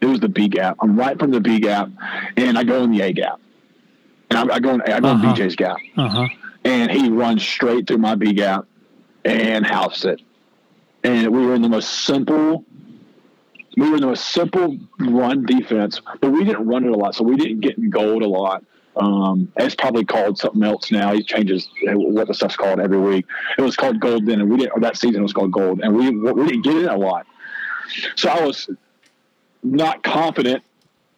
it was the B gap. I'm right from the B gap, and I go in the A gap, and I, I go in I go Uh-huh. in BJ's gap, Uh-huh. and he runs straight through my B gap and house it. And we were in the most simple. We were in the most simple run defense, but we didn't run it a lot, so we didn't get in gold a lot. Um, it's probably called something else now. He changes what the stuff's called every week. It was called gold then, and we didn't. That season was called gold, and we we didn't get it a lot. So I was not confident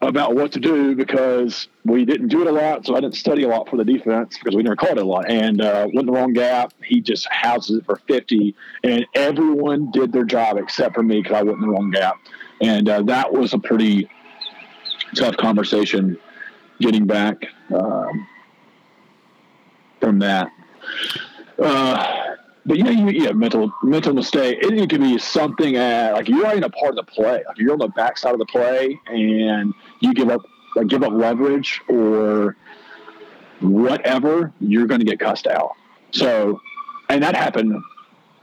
about what to do because we didn't do it a lot. So I didn't study a lot for the defense because we never called it a lot. And uh, went the wrong gap. He just houses it for 50. And everyone did their job except for me because I went in the wrong gap. And uh, that was a pretty tough conversation getting back um, from that. Uh, but you know, you, have mental mental mistake. It, it could be something at like you're not even a part of the play. Like you're on the backside of the play and you give up like give up leverage or whatever, you're going to get cussed out. So, and that happened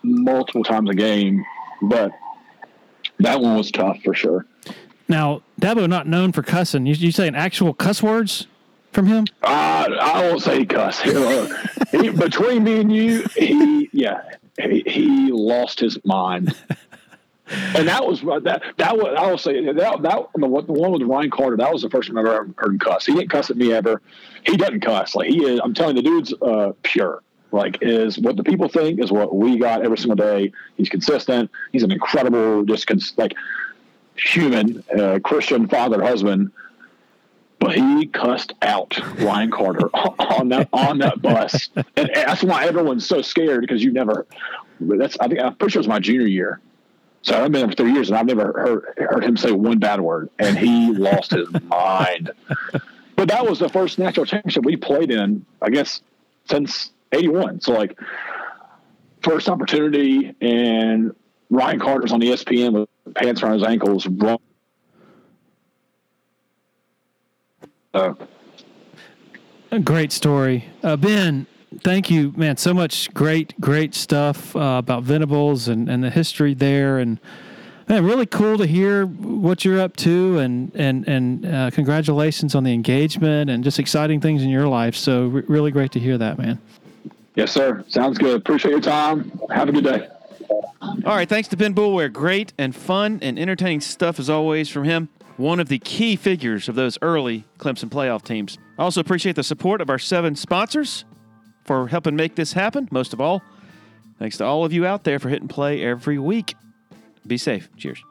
multiple times a game, but that one was tough for sure. Now, Dabo not known for cussing. You, you saying actual cuss words from him? Uh, I won't say cuss. Uh, he, between me and you, he yeah, he, he lost his mind. And that was that. That was I will say that that the one with Ryan Carter. That was the first time I've ever heard him cuss. He didn't cuss at me ever. He doesn't cuss. Like he is. I'm telling you, the dude's uh, pure. Like is what the people think is what we got every single day. He's consistent. He's an incredible, just cons- like human, uh, Christian father, husband but he cussed out Ryan Carter <laughs> on that on that bus, and that's why everyone's so scared because you never. That's I think I'm pretty sure it was my junior year, so I've been there for three years and I've never heard heard him say one bad word, and he lost his <laughs> mind. But that was the first national championship we played in, I guess, since '81. So like, first opportunity, and Ryan Carter's on ESPN with pants around his ankles, uh, A great story. Uh, ben, thank you, man. So much great, great stuff uh, about Venables and, and the history there. And man, really cool to hear what you're up to. And, and, and uh, congratulations on the engagement and just exciting things in your life. So, re- really great to hear that, man. Yes, sir. Sounds good. Appreciate your time. Have a good day. All right, thanks to Ben Boulware. Great and fun and entertaining stuff as always from him. One of the key figures of those early Clemson playoff teams. I also appreciate the support of our seven sponsors for helping make this happen. Most of all, thanks to all of you out there for hitting play every week. Be safe. Cheers.